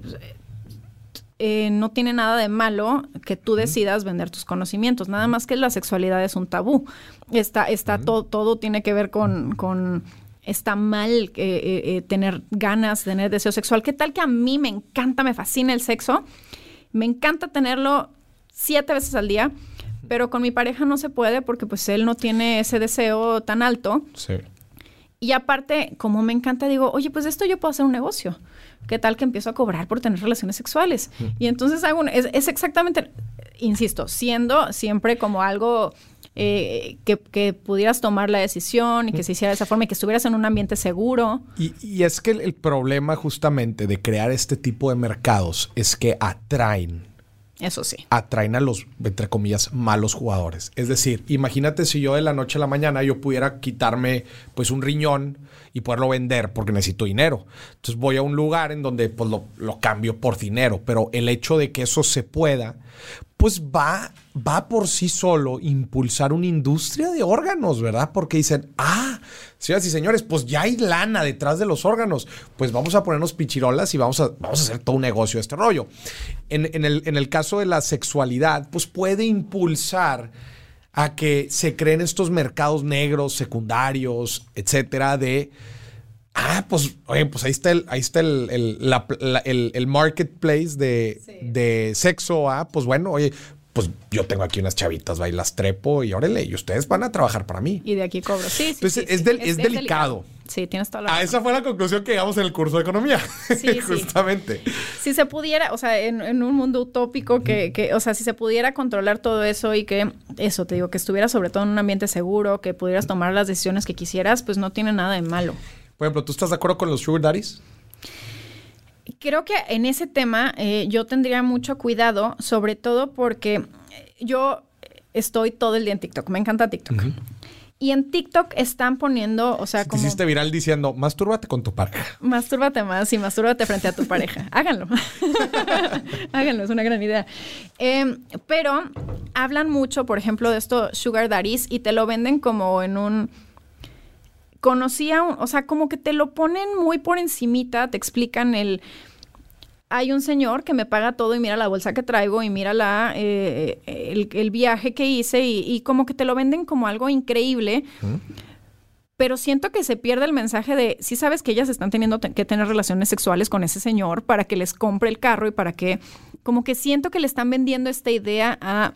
no tiene nada de malo que tú decidas vender tus conocimientos, nada más que la sexualidad es un tabú. Está, está todo, todo tiene que ver con, con está mal tener ganas, tener deseo sexual. ¿Qué tal que a mí me encanta, me fascina el sexo? Me encanta tenerlo siete veces al día, pero con mi pareja no se puede porque pues él no tiene ese deseo tan alto. Sí. Y aparte, como me encanta, digo, oye, pues esto yo puedo hacer un negocio. ¿Qué tal que empiezo a cobrar por tener relaciones sexuales? Y entonces hago es, exactamente, insisto, siendo siempre como algo eh, que, pudieras tomar la decisión y que se hiciera de esa forma y que estuvieras en un ambiente seguro. Y, y es que el, problema justamente de crear este tipo de mercados es que atraen eso sí. Atraen a los, entre comillas, malos jugadores. Es decir, imagínate si yo de la noche a la mañana yo pudiera quitarme pues un riñón y poderlo vender porque necesito dinero. Entonces voy a un lugar en donde pues lo, lo cambio por dinero. Pero el hecho de que eso se pueda, pues va, va por sí solo impulsar una industria de órganos, ¿verdad? Porque dicen, ah, señoras y señores, pues ya hay lana detrás de los órganos, pues vamos a ponernos pichirolas y vamos a, vamos a hacer todo un negocio de este rollo. En, el, en el caso de la sexualidad, pues puede impulsar a que se creen estos mercados negros, secundarios, etcétera, de Ah, pues, oye, pues ahí está el, ahí está el, el, marketplace de, de, sexo. Ah, pues bueno, oye, pues yo tengo aquí unas chavitas, va y las trepo y órale, y ustedes van a trabajar para mí. Y de aquí cobro. Sí, sí. Entonces, es, es, delicado. Sí, tienes toda la Ah, esa fue la conclusión que llegamos en el curso de economía. Sí, [LAUGHS] Justamente. Si se pudiera, o sea, en, un mundo utópico que, que, o sea, si se pudiera controlar todo eso y que, eso te digo, que estuviera sobre todo en un ambiente seguro, que pudieras tomar las decisiones que quisieras, pues no tiene nada de malo. Por ejemplo, ¿tú estás de acuerdo con los sugar daddies? Creo que en ese tema eh, yo tendría mucho cuidado, sobre todo porque yo estoy todo el día en TikTok. Me encanta TikTok. Y en TikTok están poniendo, o sea, como... hiciste viral diciendo, mastúrbate con tu pareja. Mastúrbate más y mastúrbate frente a tu pareja. [LAUGHS] Háganlo. [LAUGHS] Háganlo, es una gran idea. Em, pero hablan mucho, por ejemplo, de esto sugar daddies y te lo venden como en un conocía, o sea, como que te lo ponen muy por encimita, te explican el... Hay un señor que me paga todo y mira la bolsa que traigo y mira la, eh, el, viaje que hice y, como que te lo venden como algo increíble. Pero siento que se pierde el mensaje de, si sabes que ellas están teniendo que tener relaciones sexuales con ese señor para que les compre el carro y para que, como que siento que le están vendiendo esta idea a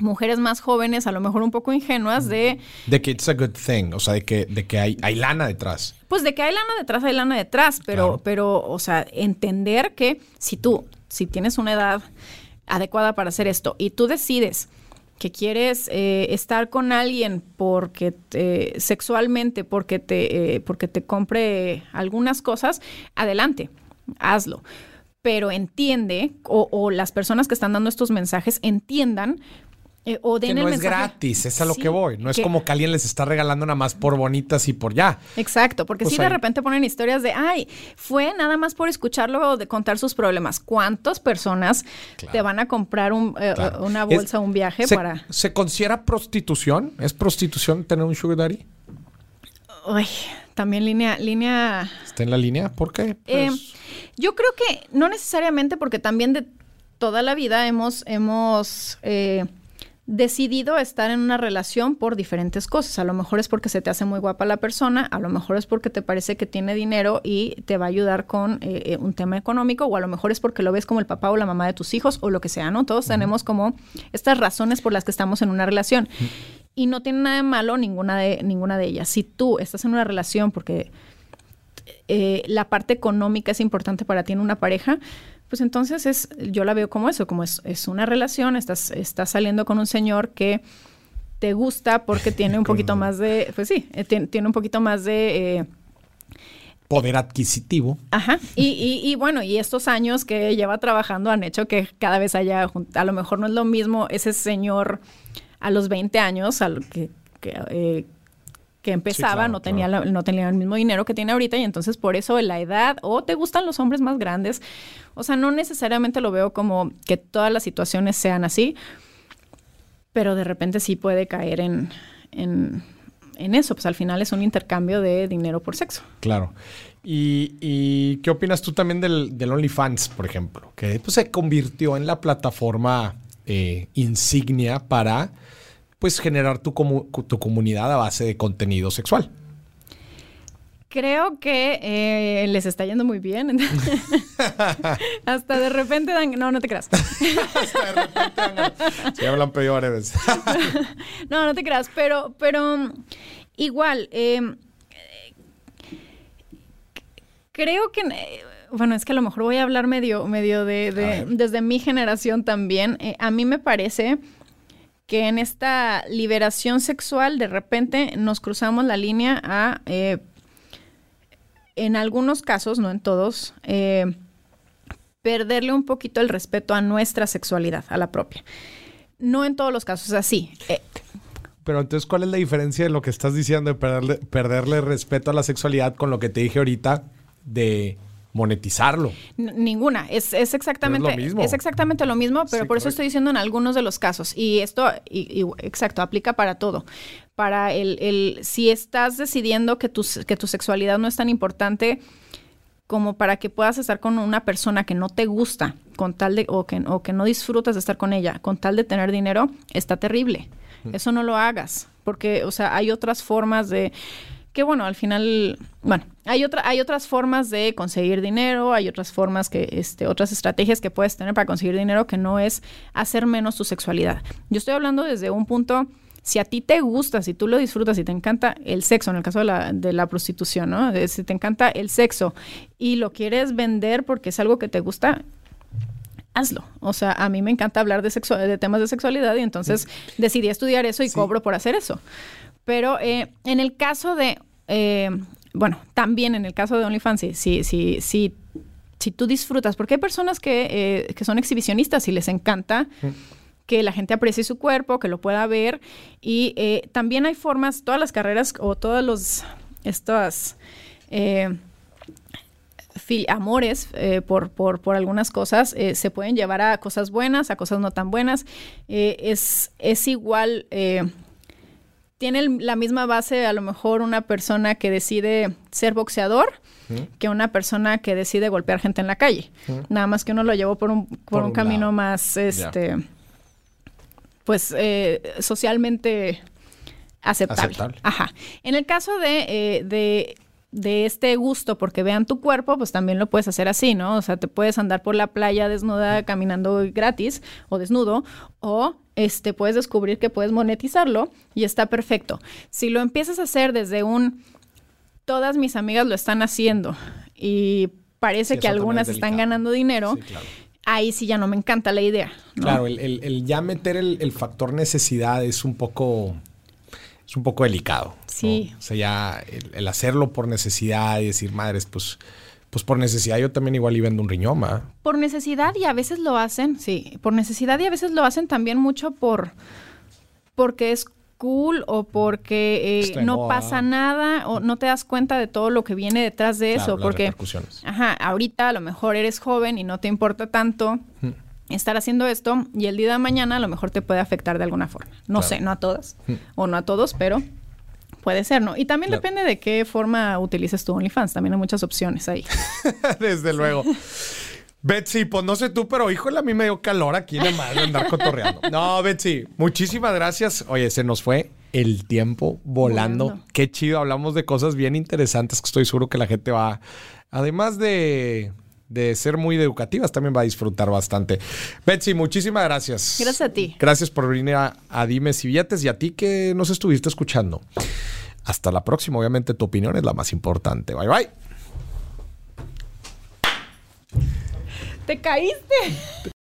mujeres más jóvenes, a lo mejor un poco ingenuas, de... De que it's a good thing, o sea, de que, de que hay, hay lana detrás. Pues de que hay lana detrás, hay lana detrás, pero, pero, o sea, entender que si tú, si tienes una edad adecuada para hacer esto y tú decides que quieres eh, estar con alguien porque te, sexualmente, porque te, eh, porque te compre algunas cosas, adelante, hazlo pero entiende, o, o, las personas que están dando estos mensajes entiendan eh, que no es gratis, es a lo que voy. No es como que alguien les está regalando nada más por bonitas y por ya. Exacto, porque si de repente ponen historias de, ay, fue nada más por escucharlo o de contar sus problemas. ¿Cuántas personas te van a comprar eh, una bolsa, o un viaje para... ¿Se considera prostitución? ¿Es prostitución tener un sugar daddy? Uy, también línea, línea... ¿Está en la línea? ¿Por qué? Eh, pues yo creo que no necesariamente porque también de toda la vida hemos, hemos decidido estar en una relación por diferentes cosas. A lo mejor es porque se te hace muy guapa la persona, a lo mejor es porque te parece que tiene dinero y te va a ayudar con eh, eh, un tema económico, o a lo mejor es porque lo ves como el papá o la mamá de tus hijos, o lo que sea, ¿no? Todos tenemos como estas razones por las que estamos en una relación. Y no tiene nada de malo ninguna de, ninguna de ellas. Si tú estás en una relación porque eh, la parte económica es importante para ti en una pareja, pues entonces es, yo la veo como eso, como es, una relación, estás, estás saliendo con un señor que te gusta porque [LAUGHS] tiene un poquito más de, pues sí, eh, tiene, tiene un poquito más de... eh, Poder adquisitivo. Ajá. Y, y, y bueno, y estos años que lleva trabajando han hecho que cada vez haya, a lo mejor no es lo mismo ese señor a los 20 años, a lo que, que, eh, que empezaba, claro, no, tenía claro. la- no tenía el mismo dinero que tiene ahorita y entonces por eso la edad o te gustan los hombres más grandes. O sea, no necesariamente lo veo como que todas las situaciones sean así, pero de repente sí puede caer en, en, en eso. Pues al final es un intercambio de dinero por sexo. Claro. ¿Y, y qué opinas tú también del, del OnlyFans, por ejemplo? Que pues, se convirtió en la plataforma eh, insignia para pues generar tu, comu- tu comunidad a base de contenido sexual. Creo que eh, les está yendo muy bien. [LAUGHS] Hasta de repente dan... No, no te creas. Sí, hablan peores. [LAUGHS] No, no te creas. Pero, pero igual, eh, creo que... eh, Bueno, es que a lo mejor voy a hablar medio, medio de, de- desde mi generación también. Eh, a mí me parece que en esta liberación sexual de repente nos cruzamos la línea a, eh, en algunos casos, no en todos, eh, perderle un poquito el respeto a nuestra sexualidad, a la propia. No en todos los casos, así. Eh, Pero entonces, ¿cuál es la diferencia de lo que estás diciendo de perderle, perderle respeto a la sexualidad con lo que te dije ahorita de monetizarlo? N- Ninguna, es, es exactamente Es lo mismo. es exactamente lo mismo, pero Sí, por eso correcto. estoy diciendo en algunos de los casos. Y esto, y- y- exacto, aplica para todo. Para el, el- si estás decidiendo que tu, que tu sexualidad no es tan importante como para que puedas estar con una persona que no te gusta, con tal de, o que, o que no disfrutas de estar con ella, con tal de tener dinero, está terrible. Eso no lo hagas, porque, o sea, hay otras formas de, que bueno, al final, bueno, hay otra, hay otras formas de conseguir dinero, hay otras formas que, este, otras estrategias que puedes tener para conseguir dinero que no es hacer menos tu sexualidad. Yo estoy hablando desde un punto, si a ti te gusta, si tú lo disfrutas, si te encanta el sexo, en el caso de la, de la prostitución, ¿no? De si te encanta el sexo y lo quieres vender porque es algo que te gusta, hazlo. O sea, a mí me encanta hablar de, sexu- de temas de sexualidad y entonces decidí estudiar eso y Sí. cobro por hacer eso. Pero eh, en el caso de, eh, bueno, también en el caso de OnlyFans, sí, sí, sí, sí, si tú disfrutas, porque hay personas que, eh, que son exhibicionistas y les encanta que la gente aprecie su cuerpo, que lo pueda ver. Y eh, también hay formas, todas las carreras o todos los, estas... eh, amores por, por, por algunas cosas se pueden llevar a cosas buenas, a cosas no tan buenas. Es, es igual, tiene el- la misma base a lo mejor una persona que decide ser boxeador que una persona que decide golpear gente en la calle. Nada más que uno lo llevó por un, por Por un un camino más, este, pues, eh, socialmente aceptable. Aceptable. Ajá. En el caso de, eh, de, de este gusto porque vean tu cuerpo, pues también lo puedes hacer así, ¿no? O sea, te puedes andar por la playa desnuda caminando gratis o desnudo o este puedes descubrir que puedes monetizarlo y está perfecto. Si lo empiezas a hacer desde un todas mis amigas lo están haciendo y parece Sí, que algunas es están ganando dinero, Sí, claro. ahí sí ya no me encanta la idea. ¿no? Claro, el, el- el ya meter el, el factor necesidad es un poco. Es un poco delicado. ¿no? Sí. O sea, ya el, el hacerlo por necesidad y decir, madres, pues, pues por necesidad yo también igual y vendo un riñón, ¿va? Por necesidad y a veces lo hacen, sí, por necesidad y a veces lo hacen también mucho por porque es cool o porque eh, no moda. pasa nada o no te das cuenta de todo lo que viene detrás de Claro, eso, las porque ajá, ahorita a lo mejor eres joven y no te importa tanto estar haciendo esto y el día de mañana a lo mejor te puede afectar de alguna forma. No Claro. sé, no a todas o no a todos, pero puede ser, ¿no? Y también Claro. depende de qué forma utilices tu OnlyFans, también hay muchas opciones ahí. [LAUGHS] Desde luego. Betsy, pues no sé tú, pero híjole, a mí me dio calor aquí nada más de andar cotorreando. No, Betsy, muchísimas gracias. Oye, se nos fue el tiempo volando. Volando. Qué chido, hablamos de cosas bien interesantes que estoy seguro que la gente va, además de, de ser muy educativas, también va a disfrutar bastante. Betsy, muchísimas gracias. Gracias a ti. Gracias por venir a, a Dimes y Billetes y a ti que nos estuviste escuchando. Hasta la próxima. Obviamente tu opinión es la más importante. Bye bye. ¡Te caíste!